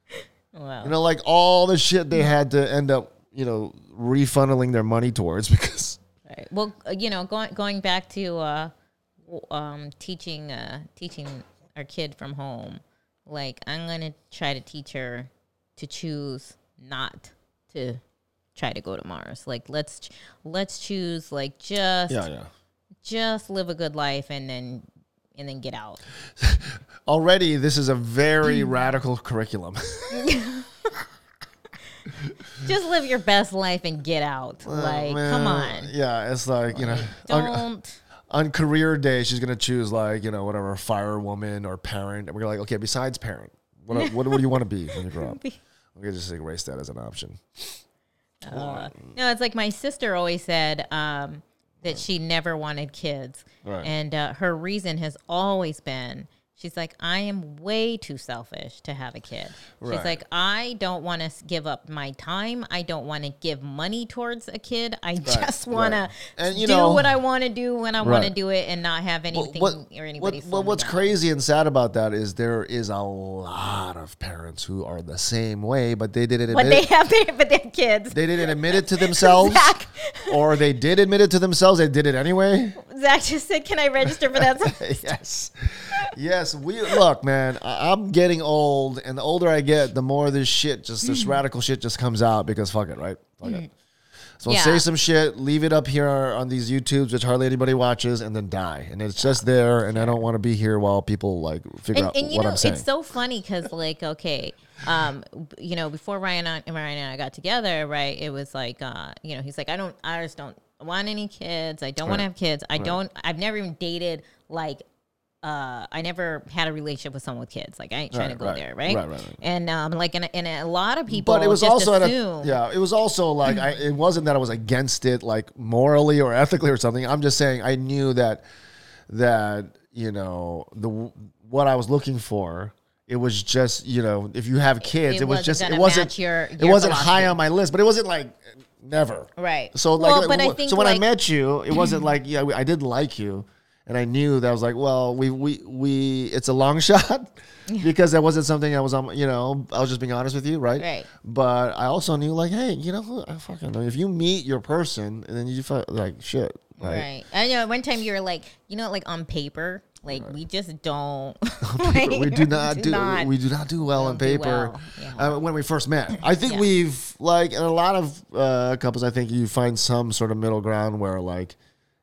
well. You know, like all the shit they had to end up, you know, refunneling their money towards because Right. Well, uh, you know, going going back to uh, um, teaching uh, teaching our kid from home, like I'm gonna try to teach her to choose not to try to go to Mars. Like let's ch- let's choose like just yeah, yeah, just live a good life and then and then get out. Already, this is a very radical curriculum. Just live your best life and get out. like, come on. Yeah, it's like you know, on, Don't on career day, she's gonna choose like you know whatever firewoman or parent, and we're like, okay, besides parent, what what, what do you want to be when you grow up? Could just erase that as an option. Uh, no, it's like my sister always said um, that she never wanted kids. Right. And uh, her reason has always been she's like, I am way too selfish to have a kid. She's like, I don't want to give up my time. I don't want to give money towards a kid. I just want right. to do know- what I want to do when I want to do it and not have anything what, or anybody. what, what's down. crazy and sad about that is there is a lot of parents who are the same way, but they didn't But admit they it. have but they have kids. They didn't admit it to themselves, Zach, or they did admit it to themselves. They did it anyway. Zach just said, "Can I register for that?" yes, yes. We look, man. I, I'm getting old, and the older I get, the more this shit, just this hmm. radical shit, just comes out because fuck it, right? Fuck it. Hmm. So I'll Yeah. say some shit, leave it up here on these YouTubes, which hardly anybody watches, and then die. And it's just there, and I don't want to be here while people like figure and, out and you what know I'm saying. it's so funny because like okay um you know before ryan and ryan and i got together right it was like uh you know he's like i don't i just don't want any kids i don't want to have kids i don't i've never even dated like uh, I never had a relationship with someone with kids. Like I ain't trying Right, to go right, there, right? right, right, right. And um, like, and, and a lot of people, but it was also at a, yeah it was also like I, it wasn't that i was against it like morally or ethically or something i'm just saying i knew that that you know the what i was looking for it was just you know if you have kids it, it was just it wasn't match your- it wasn't high on my list but it wasn't like never right? so like well, but I w- think so when i met you it wasn't like yeah i didn't like you and i knew that i was like well we we we it's a long shot because that wasn't something i was on you know i was just being honest with you right Right. but I also knew like, hey, you know, I fucking know if you meet your person and then you like shit, right? Right. I know one time you were like, you know, like on paper, like we just don't. like, we do not do not- we do not do well on paper well, yeah. uh, when we first met. I think Yeah. we've like in a lot of uh, couples. I think you find some sort of middle ground where like,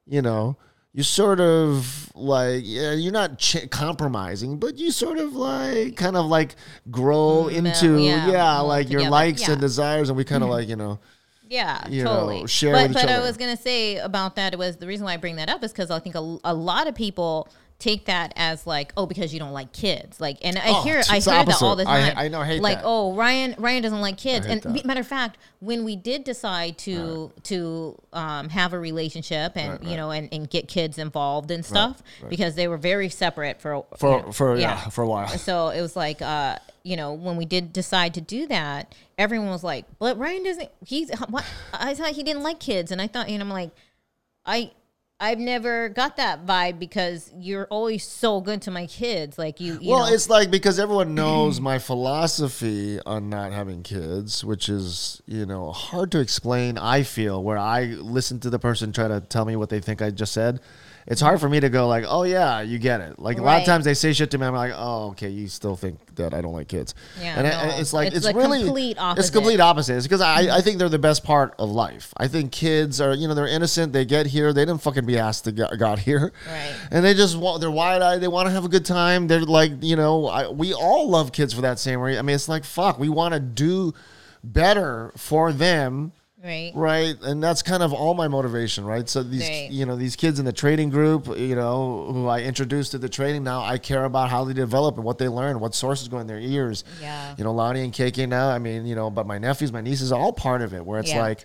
you know. You sort of like yeah, you're not ch- compromising, but you sort of like kind of like grow into yeah, yeah, like your likes and desires, and we kind of like you know Yeah, you know, totally. share but each I was gonna say about that was the reason why I bring that up is because I think a, a lot of people take that as like oh because you don't like kids like and I Oh, hear I hear that all opposite. the I- time I know, I hate like that. oh Ryan Ryan doesn't like kids and that. matter of fact when we did decide to to um, have a relationship and Right, you know and, and get kids involved and stuff because they were very separate for for you know, for yeah. for a while. so it was like, uh, you know, when we did decide to do that, everyone was like, "But Ryan doesn't. He's what? I thought he didn't like kids." And I thought, and I'm like, I, I've never got that vibe because you're always so good to my kids. Like you, you well, know, it's like because everyone knows my philosophy on not having kids, which is you know hard to explain. I feel where I listen to the person try to tell me what they think I just said. It's hard for me to go like, oh yeah, you get it. Like a lot of Right. times they say shit to me, I'm like, oh okay, you still think that I don't like kids. Yeah, and I- no. it's like It's it's, the really complete It's opposite. complete opposite. It's because I, I think they're the best part of life. I think kids are you know they're innocent. They get here. They didn't fucking be asked to get, got here. Right. And they just want they're wide eyed. They want to have a good time. They're like you know I, we all love kids for that same reason. I mean it's like fuck. We want to do better for them. Right. Right, and that's kind of all my motivation, right? So these, Right. you know, these kids in the trading group, you know, who I introduced to the trading, now I care about how they develop and what they learn, what sources go in their ears. Yeah. You know, Lonnie and KK now, I mean, you know, but my nephews, my nieces, are all part of it. Where it's Yeah. like,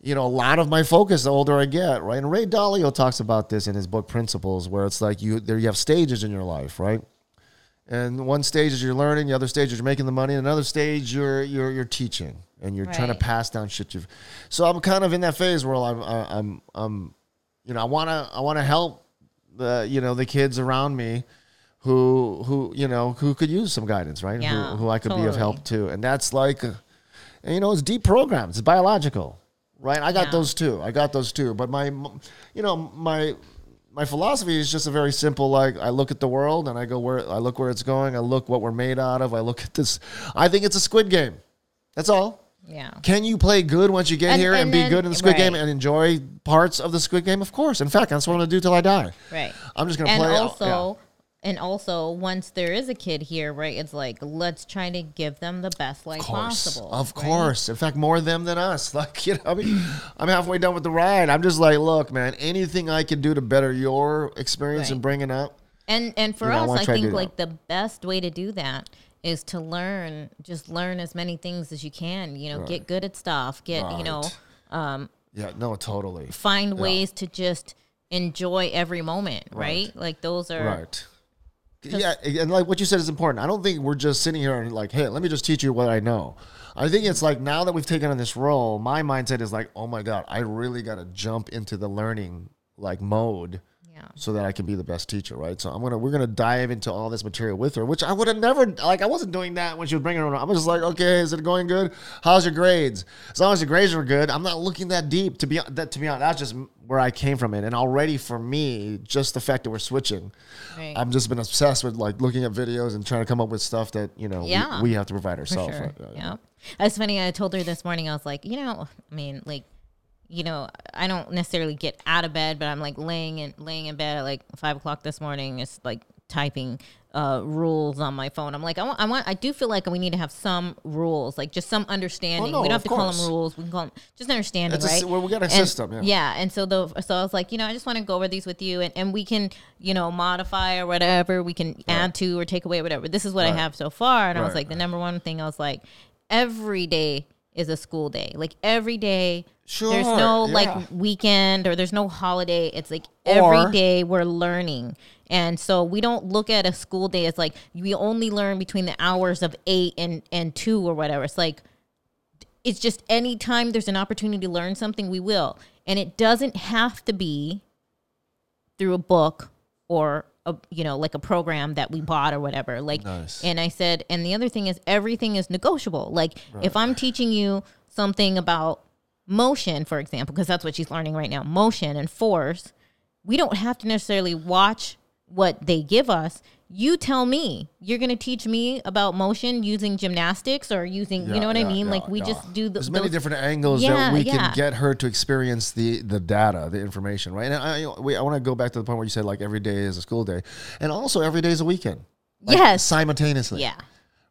you know, a lot of my focus the older I get, right? And Ray Dalio talks about this in his book Principles, where it's like you there you have stages in your life, right? And one stage is you're learning, the other stage is you're making the money, and another stage you're you're you're teaching and you're trying to pass down shit you've. So I'm kind of in that phase where I'm I- I'm I'm, you know, I wanna I wanna help the you know the kids around me. Who, who, you know, who could use some guidance, right? Yeah, who, who I could be of help to, and that's like, uh, and, you know, it's deep programs, it's biological, right? I got Yeah. those too. I got those too. But my, you know, my my philosophy is just a very simple. Like I look at the world and I go where I look where it's going. I look what we're made out of. I look at this. I think it's a Squid Game. That's all. Yeah. Can you play good once you get And- here and, and be then- good in the Squid Game and enjoy parts of the Squid Game? Of course. In fact, that's what I'm gonna do till I die. Right. I'm just gonna and play. also and also once there is a kid here, right? It's like let's try to give them the best life Of course, possible. of right? course. In fact, more of them than us. Like you know, I mean, I'm halfway done with the ride. I'm just like, look, man, anything I can do to better your experience Right. and bringing up. And and for You know, us, I to think that. like the best way to do that is to learn, just learn as many things as you can. You know, get good at stuff. Get you know, Right. Um, yeah, no, totally. find ways to just enjoy every moment. Right? Right. Like those are Right. Yeah, and like what you said is important. I don't think we're just sitting here and like, hey, let me just teach you what I know. I think it's like now that we've taken on this role, my mindset is like, oh my god, I really got to jump into the learning like mode Yeah. so that I can be the best teacher, right? So I'm gonna we're gonna dive into all this material with her, which I would have never like. I wasn't doing that when she was bringing her. around. I was just like, okay, is it going good? How's your grades? As long as your grades are good, I'm not looking that deep. To be that to be honest, that's just where I came from it. And already for me, just the fact that we're switching, Right. I've just been obsessed with like looking at videos and trying to come up with stuff that you know we- Yeah. we, have to provide ourselves. sure. right? Yeah. That's funny. I told her this morning, I was like, you know, I mean, like, you know, I don't necessarily get out of bed, but I'm like laying in laying in bed at like five o'clock this morning. It's like typing uh, rules on my phone. I'm like, I want, I want, I do feel like we need to have some rules, like just some understanding. Oh, no, we don't have to call them rules. We can call them just understanding, It's a right? s- well, we got a And- system, yeah. yeah. And so the so I was like, you know, I just want to go over these with you, and, and we can, you know, modify or whatever. We can add to or take away whatever. This is what I have so far, and I was like, the number one thing I was like, every day is a school day. Like every day, sure, there's no yeah. like weekend or there's no holiday. It's like every Or- day we're learning. And so we don't look at a school day as like we only learn between the hours of eight and, and two or whatever. It's like it's just anytime there's an opportunity to learn something, we will. And it doesn't have to be through a book or a you know like a program that we bought or whatever like Nice. and i said and the other thing is everything is negotiable like if i'm teaching you something about motion for example because that's what she's learning right now motion and force we don't have to necessarily watch what they give us you tell me you're going to teach me about motion using gymnastics or using you know what i mean yeah, like we yeah. just do the, There's many those- different angles Yeah, that we yeah. can get her to experience the the data, the information, right? And I, we, I want to go back to the point where you said like every day is a school day, and also every day is a weekend. Like, Yes. simultaneously. yeah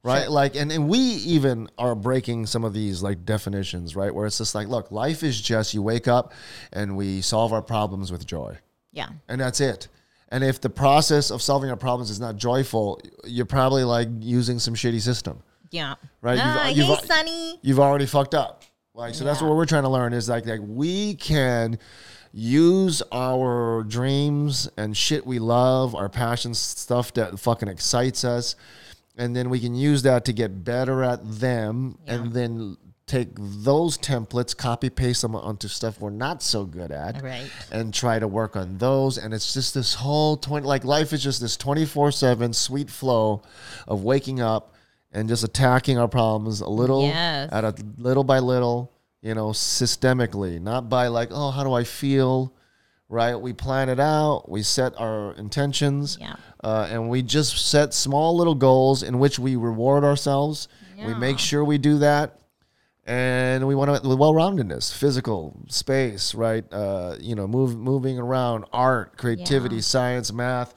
right like and, and we even are breaking some of these like definitions right where it's just like look life is just you wake up and we solve our problems with joy yeah and that's it and if the process of solving our problems is not joyful you're probably like using some shitty system. Yeah. Right, you've- ah, you've- sonny. you've already fucked up. Like so, that's what we're trying to learn is like like we can use our dreams and shit we love, our passions, stuff that fucking excites us, and then we can use that to get better at them, and then take those templates, copy paste them onto stuff we're not so good at, Right. and try to work on those. And it's just this whole twenty like life is just this twenty four seven sweet flow of waking up and just attacking our problems a little Yes. at a little by little, you know, systemically, not by like, oh, how do I feel? Right? We plan it out, we set our intentions, Yeah. uh, and we just set small little goals in which we reward ourselves. We make sure we do that. And we want to well roundedness, physical space, right? Uh, you know, move, moving around, art, creativity, Yeah. science, math,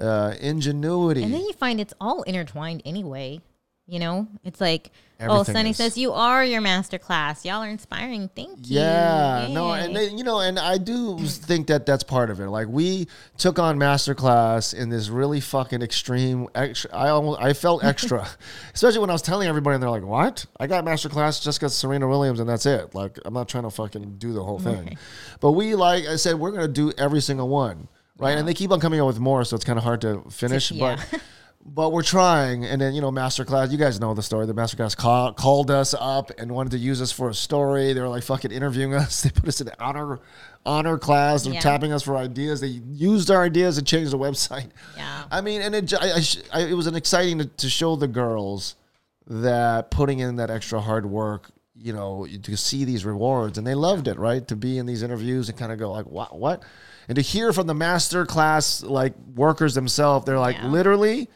uh, ingenuity. And then you find it's all intertwined anyway. You know, it's like, oh, Sunny is. says you are your master class. Y'all are inspiring. Thank you. Yeah, no, and they, you know, and I do think that that's part of it. Like we took on masterclass in this really fucking extreme. Extra, I almost I felt extra, especially when I was telling everybody, and they're like, "What? I got masterclass just because Serena Williams, and that's it. Like I'm not trying to fucking do the whole thing." But we, like I said, we're gonna do every single one, right? And they keep on coming up with more, so it's kind of hard to finish. yeah. But but we're trying. And then, you know, Masterclass, you guys know the story. The Masterclass call, called us up and wanted to use us for a story. They were like fucking interviewing us. They put us in honor honor class. They're Yeah. tapping us for ideas. They used our ideas to change the website. Yeah. I mean, and it, I, I, I, it was an exciting to, to show the girls that putting in that extra hard work, you know, to see these rewards, and they loved it, right? To be in these interviews and kind of go like, what, what, and to hear from the master class like workers themselves, they're like, Yeah. literally,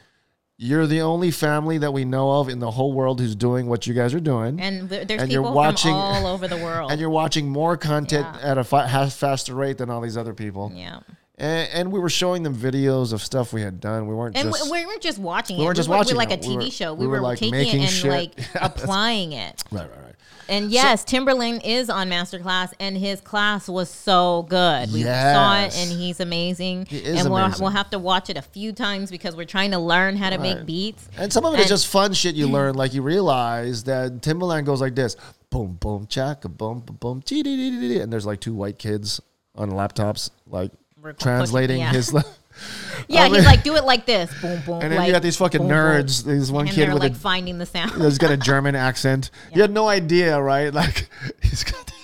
you're the only family that we know of in the whole world who's doing what you guys are doing. And th- there's And you're people watching- from all over the world. and you're watching more content Yeah. at a fa- half faster rate than all these other people. yeah. And, and we were showing them videos of stuff we had done. We weren't And just we, we weren't just watching it. we weren't just were, watching we were like it. a We TV were- show. we We, were, were, like, taking making it and shit. like Yeah, applying it. right, right, right. And yes, Timbaland is on masterclass, and his class was so good. We saw it, and he's amazing. He is and we'll, amazing. we'll have to watch it a few times because we're trying to learn how to Right. make beats. And some of it is And- just fun shit you learn. Like you realize that Timbaland goes like this: boom, boom, chaka, boom, boom, boom, and there's like two white kids on laptops, like translating yeah. his. Yeah, I mean- he's like, do it like this, boom, boom. And then like, you got these fucking boom, boom. nerds. There's one and kid with like a finding the sound. He's got a German accent. You had no idea, right? Like he's got these,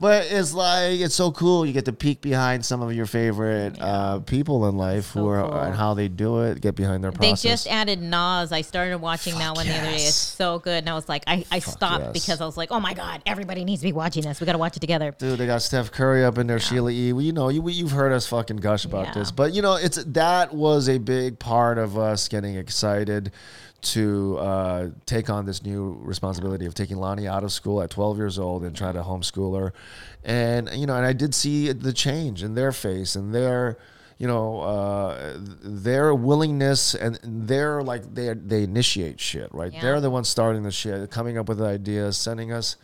but it's like it's so cool. You get to peek behind some of your favorite uh, people in life So who are cool. and how they do it. Get behind their process. They just added Nas. I started watching that one the other day. It's so good. And I was like, I, I stopped yes. because I was like, oh my God, everybody needs to be watching this. We got to watch it together. Dude, they got Steph Curry up in there, Sheila E. Well, you know, you, you've heard us fucking gush about Yeah. this, but you know, it's that was a big part of us getting excited to uh, take on this new responsibility of taking Lonnie out of school at 12 years old and try to homeschool her, and you know, and I did see the change in their face and their. You know, uh, their willingness and their like they they initiate shit, right? Yeah. They're the ones starting the shit, coming up with ideas, sending us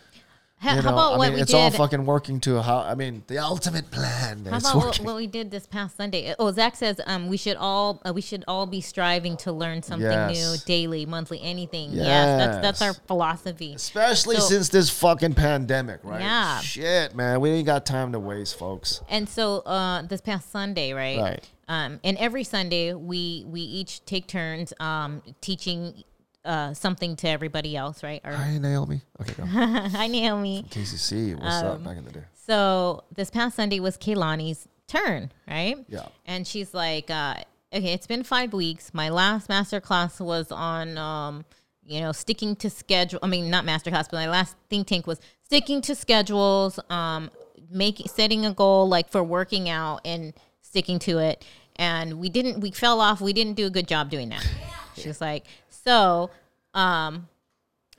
How, you how about I what mean, we it's did? all fucking working to how I mean the ultimate plan. How about what, what we did this past Sunday? Oh, Zach says um, we should all uh, we should all be striving to learn something Yes. new daily, monthly, anything. Yes, that's that's our philosophy. Especially So- since this fucking pandemic, right? Yeah. Shit, man, we ain't got time to waste, folks. And so uh, this past Sunday, right? Right. Um, and every Sunday we we each take turns um, teaching uh, something to everybody else, right? Or, Hi, Naomi. Okay, go. hi, Naomi. KCC, what's Um, up back in the day? So this past Sunday was Kaylani's turn, right? Yeah. And she's like, uh, okay, it's been five weeks. My last master class was on, um, you know, sticking to schedule. I mean, not master class, but my last think tank was sticking to schedules, um, making setting a goal like for working out and sticking to it. And we didn't. We fell off. We didn't do a good job doing that. She's like, so, um,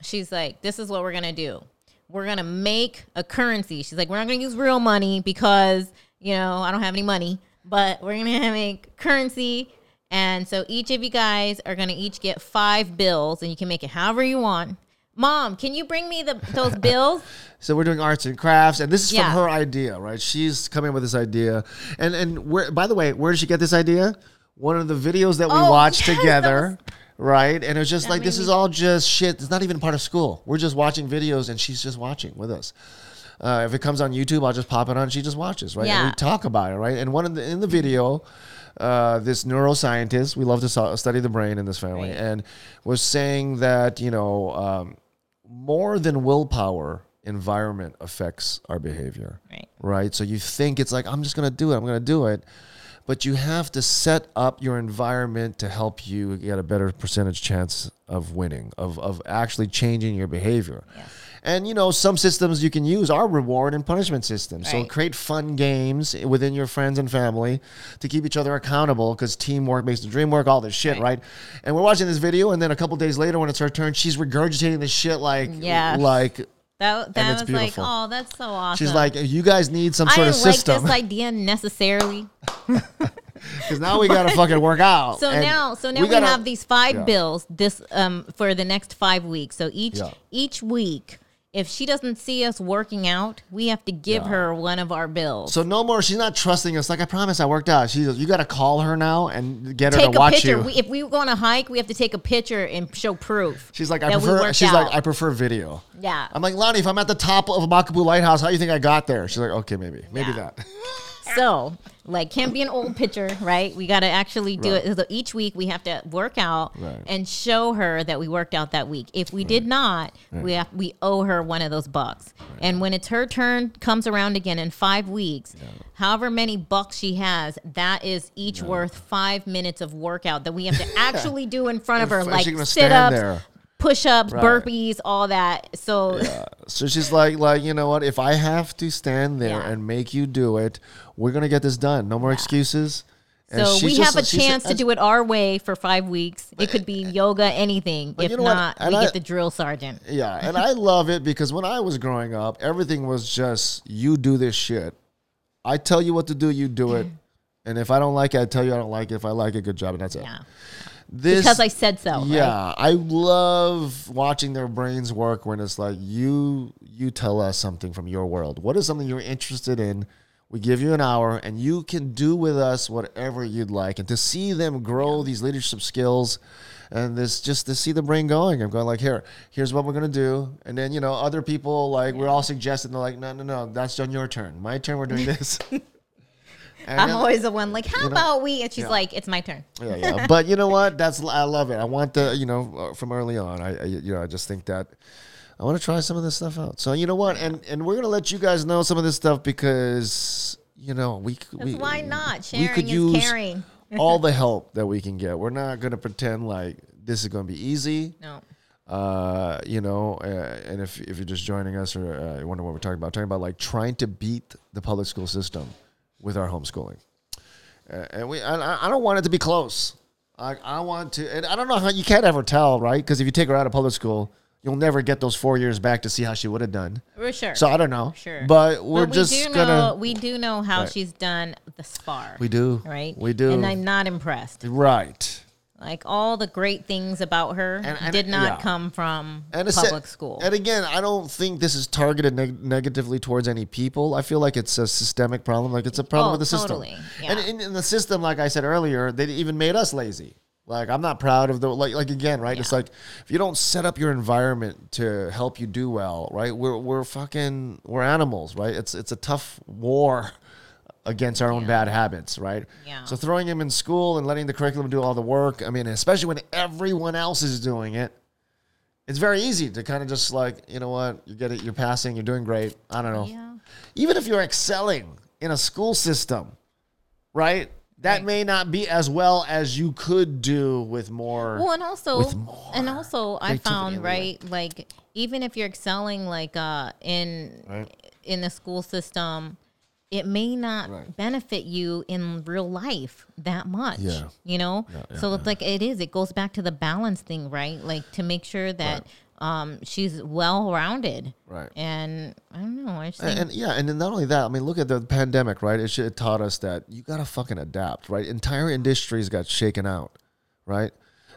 she's like, this is what we're gonna do. We're gonna make a currency. She's like, we're not gonna use real money because you know I don't have any money, but we're gonna make currency. And so each of you guys are gonna each get five bills, and you can make it however you want. Mom, can you bring me the those bills? So we're doing arts and crafts, and this is Yeah. from her idea, right? She's coming up with this idea, and and where? By the way, where did she get this idea? One of the videos that we Oh, watched yes, together, right? And it was just That like this made is all just shit. It's not even part of school. We're just watching videos, and she's just watching with us. Uh, if it comes on YouTube, I'll just pop it on. She just watches, right? And we talk about it, right? And one of the in the video, uh, this neuroscientist, we love to so- study the brain in this family, Right. and was saying that you know um, more than willpower, environment affects our behavior Right. right? So you think it's like, I'm just going to do it, I'm going to do it. But you have to set up your environment to help you get a better percentage chance of winning, of, of actually changing your behavior. Yes. And you know, some systems you can use are reward and punishment systems. So create fun games within your friends and family to keep each other accountable because teamwork makes the dream work, all this shit, Right. right? And we're watching this video, and then a couple days later, when it's her turn, she's regurgitating this shit like, Yes. like That that was like, oh, that's so awesome. she's like, you guys need some I sort didn't of like system. this idea necessarily. Because now we gotta fucking work out. So And now, so now we, gotta- have these five Yeah. bills this um for the next five weeks. So each Yeah. each week, if she doesn't see us working out, we have to give Yeah. her one of our bills. So no more. She's not trusting us. Like I promise, I worked out. She goes, you got to call her now and get her take to a watch picture. you. We, if we go on a hike, we have to take a picture and show proof. she's like, I prefer. She's like. I prefer video. Yeah. I'm like, Lonnie, if I'm at the top of Makapu'u Lighthouse, how do you think I got there? She's like, okay, maybe, maybe Yeah. that. So, like, can't be an old picture, right? We got to actually do Right. it. So each week we have to work out Right. and show her that we worked out that week. If we did not, we have we owe her one of those bucks. And when it's her turn comes around again in five weeks, however many bucks she has, that is each worth five minutes of workout that we have to actually do in front of her, like sit ups, there. Push ups, Right. burpees, all that. So So she's like, like you know what? If I have to stand there Yeah. and make you do it, we're gonna get this done. No more excuses. And So we just- have a chance to uh, do it our way for five weeks. It could be eh, yoga, anything. If you know not, we I- get the drill sergeant. Yeah, and I love it because when I was growing up, everything was just you do this shit. I tell you what to do, you do it. And if I don't like it, I tell you I don't like it. If I like it, good job, and that's it. Yeah, This, because I said so. right? yeah, I love watching their brains work when it's like you you tell us something from your world. What is something you're interested in? We give you an hour, and you can do with us whatever you'd like. And to see them grow these leadership skills, and this just to see the brain going. I'm going like, here, here's what we're gonna do, and then you know other people like we're all suggesting. They're like, no, no, no, that's on your turn. My turn. We're doing this. I'm always the one like, how know? about we? And she's Yeah. like, it's my turn. yeah, yeah. But you know what? That's I love it. I want the you know uh, from early on. I, I you know I just think that I want to try some of this stuff out. So you know what? And and we're gonna let you guys know some of this stuff because you know we we why not? we Sharing could is use caring. all the help that we can get. We're not gonna pretend like this is gonna be easy. No. Uh, you know, uh, and if if you're just joining us or uh, you wonder what we're talking about, talking about like trying to beat the public school system with our homeschooling. Uh, and we, I, I don't want it to be close. I, I want to, and I don't know how you can't ever tell, right? Because if you take her out of public school, you'll never get those four years back to see how she would have done. For sure. So I don't know. Sure. But we're But just we do gonna. know we do know how Right. she's done thus far. we do. right? We do. And I'm not impressed. right. Like all the great things about her And- and- did not yeah. come from public school. And again, I don't think this is targeted neg- negatively towards any people. I feel like it's a systemic problem. Like it's a problem Oh, with the system. totally. Yeah. And in, in the system, like I said earlier, they even made us lazy. Like I'm not proud of the like like again, right? It's like if you don't set up your environment to help you do well, right? We're we're fucking we're animals, right? It's it's a tough war against our own bad habits, right? Yeah. So throwing them in school and letting the curriculum do all the work, I mean, especially when everyone else is doing it, it's very easy to kind of just like, you know what, you get it, you're passing, you're doing great. I don't know. Yeah. Even if you're excelling in a school system, right? That Right. may not be as well as you could do with more. Well, and also, and also, I found right, like even if you're excelling, like uh, in Right. in the school system, it may not Right. benefit you in real life that much. Yeah. You know, yeah, so it's like it is. It goes back to the balance thing, right? Like to make sure that um, she's well rounded. Right. And I don't know. I just And, and yeah, and then not only that, I mean, look at the pandemic, right? It, should, it taught us that you gotta fucking adapt, right? Entire industries got shaken out, right?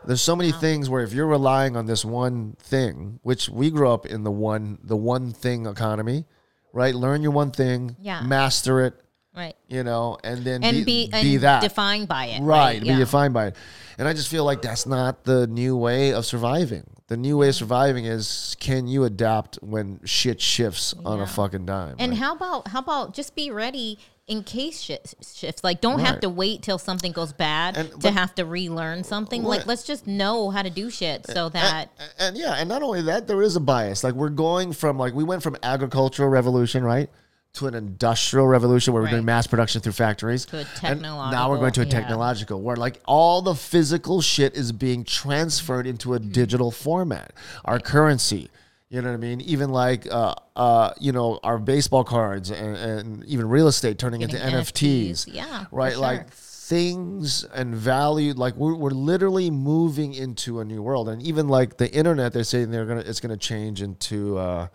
There's so many things where if you're relying on this one thing, which we grew up in the one the one thing economy, right? Learn your one thing, Yeah. master it, right. you know, and then And be, be, and be that defined by it. right, be Yeah. defined by it. And I just feel like that's not the new way of surviving. The new way of mm-hmm. surviving is can you adapt when shit shifts on a fucking dime? And right? how about how about just be ready in case shit shifts? Like, don't have to wait till something goes bad And- to but- have to relearn something. Right. Like, let's just know how to do shit so that and, and yeah, and not only that, there is a bias. Like we're going from like we went from agricultural revolution, right, to an industrial revolution where we're doing mass production through factories. To a And now we're going to a technological, yeah. technological where like all the physical shit is being transferred into a mm. digital format. Our currency. You know what I mean? Even like, uh, uh, you know, our baseball cards and, and even real estate turning into NFTs. NFTs, yeah, Right. sure. Like things and value like we're, we're literally moving into a new world and even like the internet they're saying they're gonna it's gonna change into uh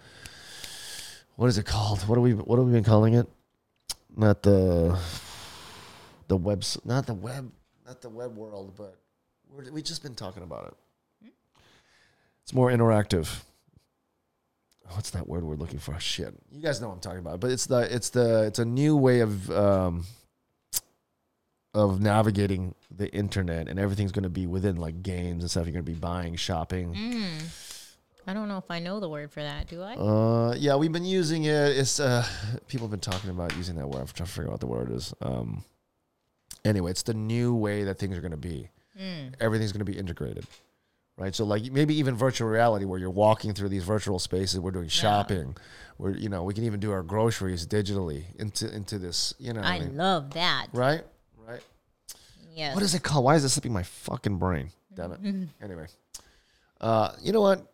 what is it called what are we what have we been calling it not the the web not the web not the web world but we're, we've just been talking about it it's more interactive what's that word we're looking for? Shit. You guys know what i'm talking about but it's the it's the it's a new way of um of navigating the internet and everything's going to be within like games and stuff. You're going to be buying shopping. Mm. I don't know if I know the word for that. Do I? uh yeah we've been using it. It's uh people have been talking about using that word. I'm trying to figure out what the word is. Um anyway it's the new way that things are going to be. Mm. everything's going to be integrated right so like maybe even virtual reality where you're walking through these virtual spaces we're doing shopping we're you know we can even do our groceries digitally into into this you know I I mean? love that. right right Yes. What is it called? Why is it slipping my fucking brain? Damn it. Anyway, uh, you know what?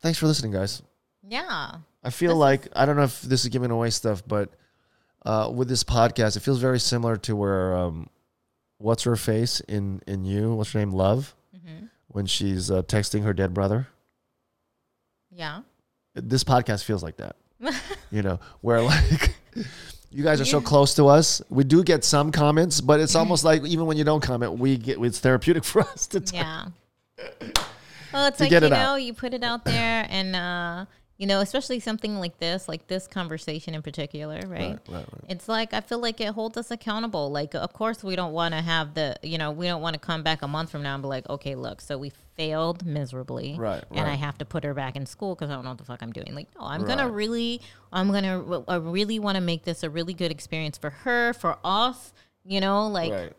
Thanks for listening, guys. Yeah. I feel like I don't know if this is giving away stuff, but uh, with this podcast, it feels very similar to where um, what's her face in in you? What's her name? Love. When she's uh, texting her dead brother. Yeah. This podcast feels like that. you know, where like you guys are so close to us. We do get some comments, but it's almost like even when you don't comment, we get it's therapeutic for us to. talk. Yeah. Well, it's like you know, out. you put it out there, and uh, you know, especially something like this, like this conversation in particular, right? Right, right, right. It's like I feel like it holds us accountable. Like, of course, we don't want to have the, you know, we don't want to come back a month from now and be like, okay, look, so we failed miserably, Right, And I have to put her back in school because I don't know what the fuck I'm doing. Like, no, I'm gonna really, I'm gonna, I really want to make this a really good experience for her, for us. You know, like right.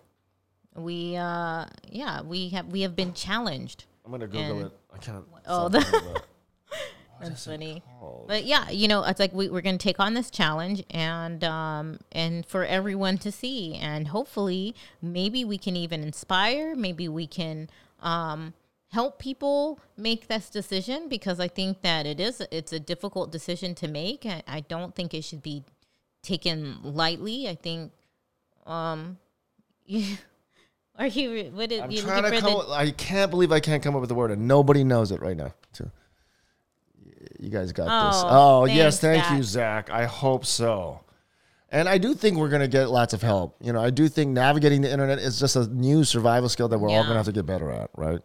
we, uh, yeah, we have we have been challenged. I'm gonna Google And- it. I can't. Oh, the-. That's funny. called? But yeah, you know, it's like we, we're going to take on this challenge and um and for everyone to see and hopefully maybe we can even inspire, maybe we can um help people make this decision because I think that it is it's a difficult decision to make. I, I don't think it should be taken lightly. I think um are you what is I'm you trying to come. the I can't believe I can't come up with the word, and nobody knows it right now. Too. You guys got this. Oh, Oh yes, thanks, thank you, Zach. I hope so. And I do think we're gonna get lots of help. You know, I do think navigating the internet is just a new survival skill that we're all gonna have to get better at, right?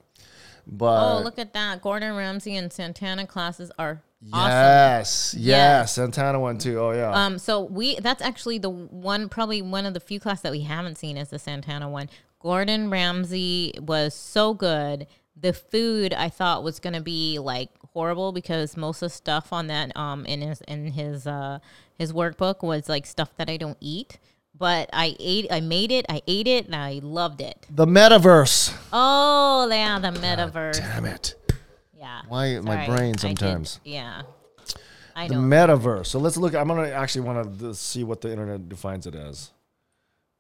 But Oh, look at that. Gordon Ramsay and Santana classes are awesome. yes, yes, Yes. Santana one too. Oh yeah. Um, so we that's actually the one probably one of the few classes that we haven't seen is the Santana one. Gordon Ramsay was so good. The food I thought was gonna be like horrible because most of the stuff on that um in his in his uh his workbook was like stuff that I don't eat. But I ate I made it, I ate it, and I loved it. the metaverse. Oh yeah, the metaverse. Damn it. Yeah. Why my Sorry. brain I did- sometimes. yeah. I The know. metaverse. So let's look. I'm gonna actually want to see what the internet defines it as.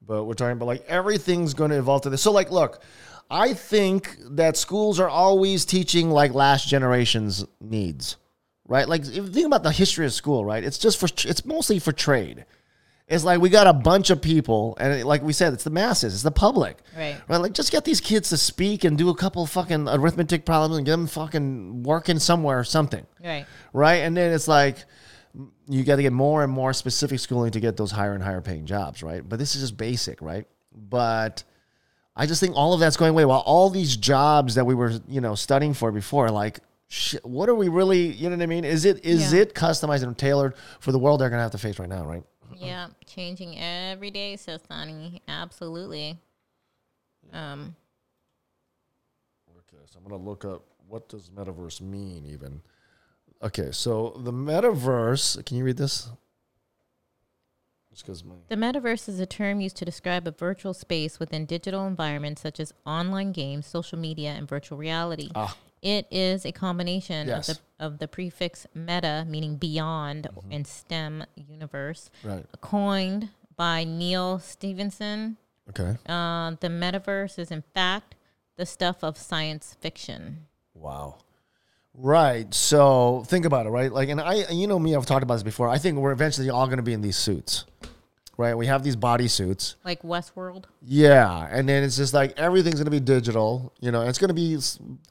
But we're talking about like everything's going to evolve to this. So like, look, I think that schools are always teaching like last generation's needs, right? Like if you think about the history of school, right? It's just for it's mostly for trade. It's like we got a bunch of people, and it- like we said, it's the masses, it's the public, Right. Right? Like just get these kids to speak and do a couple fucking arithmetic problems and get them fucking working somewhere or something right. right? And then it's like you got to get more and more specific schooling to get those higher and higher paying jobs, right? But this is just basic, right? But I just think all of that's going away. While all these jobs that we were, you know, studying for before, like, shit, what are we really? You know what I mean? Is it is Yeah. it customized and tailored for the world they're gonna have to face right now, right? Yeah, changing every day, so Sonny. Absolutely. Um, Okay, so I'm gonna look up what does metaverse mean, even. Okay, so the metaverse. Can you read this? Just because my the metaverse is a term used to describe a virtual space within digital environments such as online games, social media, and virtual reality. Ah. It is a combination Yes. of, the, of the prefix meta, meaning beyond, and STEM universe, right. coined by Neal Stephenson. Okay. Uh, the metaverse is, in fact, the stuff of science fiction. Wow. Right. So think about it, right? Like, and I, you know me, I've talked about this before. I think we're eventually all going to be in these suits, right? We have these body suits. Like Westworld. Yeah. And then it's just like everything's going to be digital, you know, it's going to be,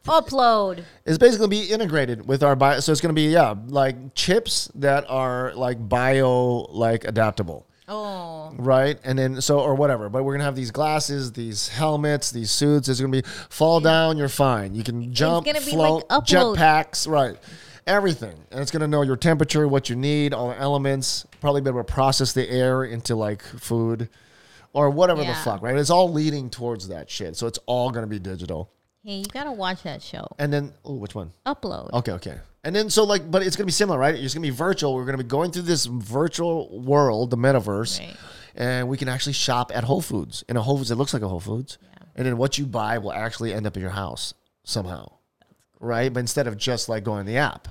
upload. it's basically going to be integrated with our bio. So it's going to be, yeah, like chips that are like bio, like adaptable. Oh, right? And then so or whatever. But we're gonna have these glasses, these helmets, these suits. It's gonna be fall down, you're fine. You can jump, float, like jetpacks, right? Everything, and it's gonna know your temperature, what you need, all the elements. Probably be able to process the air into like food, or whatever the fuck, right? It's all leading towards that shit. So it's all gonna be digital. hey, you gotta watch that show. And then, oh, which one? Upload. Okay, okay. And then so like, but it's gonna be similar, right? It's gonna be virtual. We're gonna be going through this virtual world, the metaverse, Right. and we can actually shop at Whole Foods in a Whole Foods that looks like a Whole Foods, and then what you buy will actually end up in your house somehow, right? But instead of just like going to the app,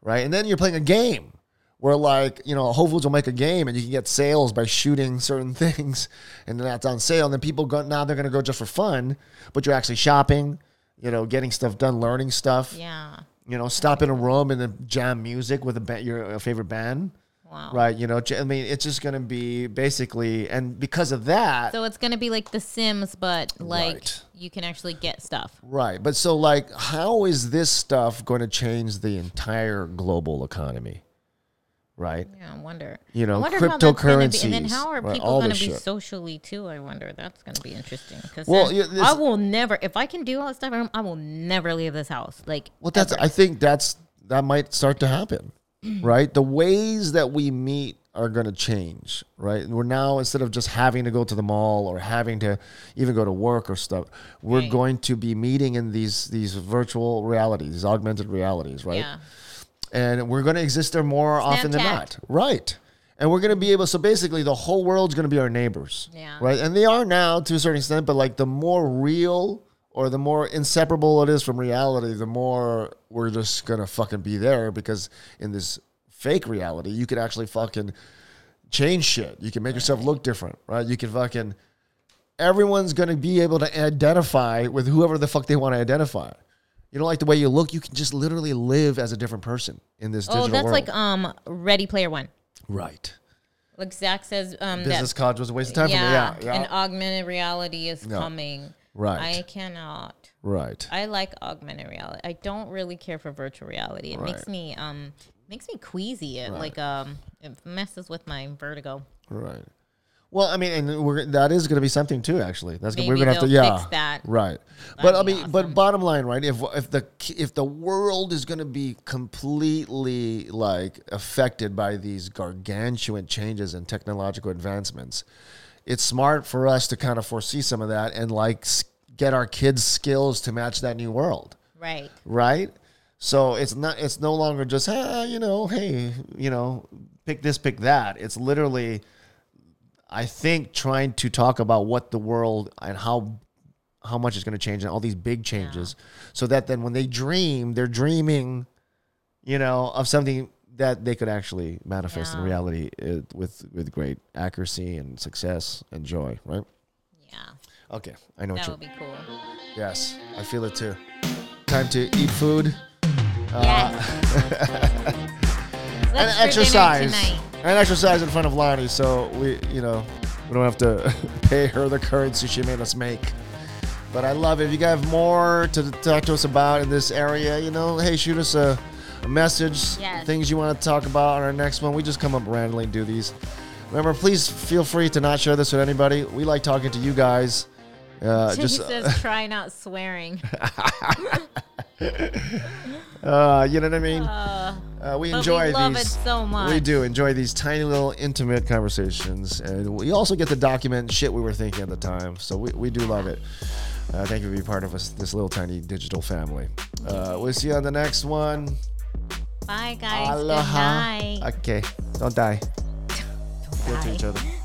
right? And then you're playing a game where like you know Whole Foods will make a game and you can get sales by shooting certain things, and then that's on sale. And then people go now they're gonna go just for fun, but you're actually shopping, you know, getting stuff done, learning stuff. Yeah. You know, stop in a room and then jam music with a ba- your favorite band. Wow. right? You know, I mean, it's just going to be basically, and because of that, So it's gonna be like The Sims, but like Right. you can actually get stuff. right? But so, like, how is this stuff going to change the entire global economy? Right? Yeah, I wonder. You know, wonder how that's gonna be- And then how are people all going to be shit. socially too? I wonder. That's going to be interesting. Because Well, yeah, I will never, if I can do all that stuff, I I will never leave this house. Like, Well, that's. ever. I think that's that might start to happen, right? The ways that we meet are going to change, right? We're now instead of just having to go to the mall or having to even go to work or stuff, we're Right. going to be meeting in these these virtual realities, these augmented realities, right? yeah. And we're going to exist there more often than not, right? And we're going to be able. So basically, the whole world's going to be our neighbors, Yeah. right? And they are now to a certain extent, but like the more real or the more inseparable it is from reality, the more we're just gonna fucking be there because in this fake reality, you could actually fucking change shit. You can make yourself look different, right? You can fucking everyone's gonna be able to identify with whoever the fuck they want to identify. You don't like the way you look, you can just literally live as a different person in this Oh, digital that's world. like um Ready Player One. right. Like Zach says, um, Business that, college was a waste of time yeah, for me. Yeah, yeah. and augmented reality is Yeah. coming. Right. I cannot. right. I like augmented reality. I don't really care for virtual reality. It makes me um makes me queasy. It like um it messes with my vertigo. Right. Well, I mean, and we're that is going to be something too. Actually, that's gonna, we're going to have to yeah, fix that. right. But I mean, but bottom line, right? If if the if the world is going to be completely like affected by these gargantuan changes and technological advancements, it's smart for us to kind of foresee some of that and like get our kids' skills to match that new world Right. right? So it's not it's no longer just ah, you know, hey, you know, pick this, pick that. It's literally I think trying to talk about what the world and how how much is going to change and all these big changes so that then when they dream, they're dreaming, you know, of something that they could actually manifest in reality uh, with with great accuracy and success and joy, right? Yeah. Okay, I know what That would be cool. Yes, I feel it too. Time to eat food. yes. and Let's for exercise tonight. And exercise in front of Lonnie, so we, you know, we don't have to pay her the currency she made us make. But I love it. If you guys have more to talk to us about in this area, you know, hey, shoot us a, a message. Yes. Things you want to talk about on our next one. We just come up randomly and do these. Remember, please feel free to not share this with anybody. We like talking to you guys. Uh, just says try not swearing. uh, you know what I mean. Uh, Uh, we enjoy we love these. it so much. We do enjoy these tiny little intimate conversations, and we also get to document shit we were thinking at the time. So we, we do love it. Uh, thank you for being part of us, this little tiny digital family. Uh, we'll see you on the next one. Bye guys. Aloha. Good night. Okay, don't die. Good to each other.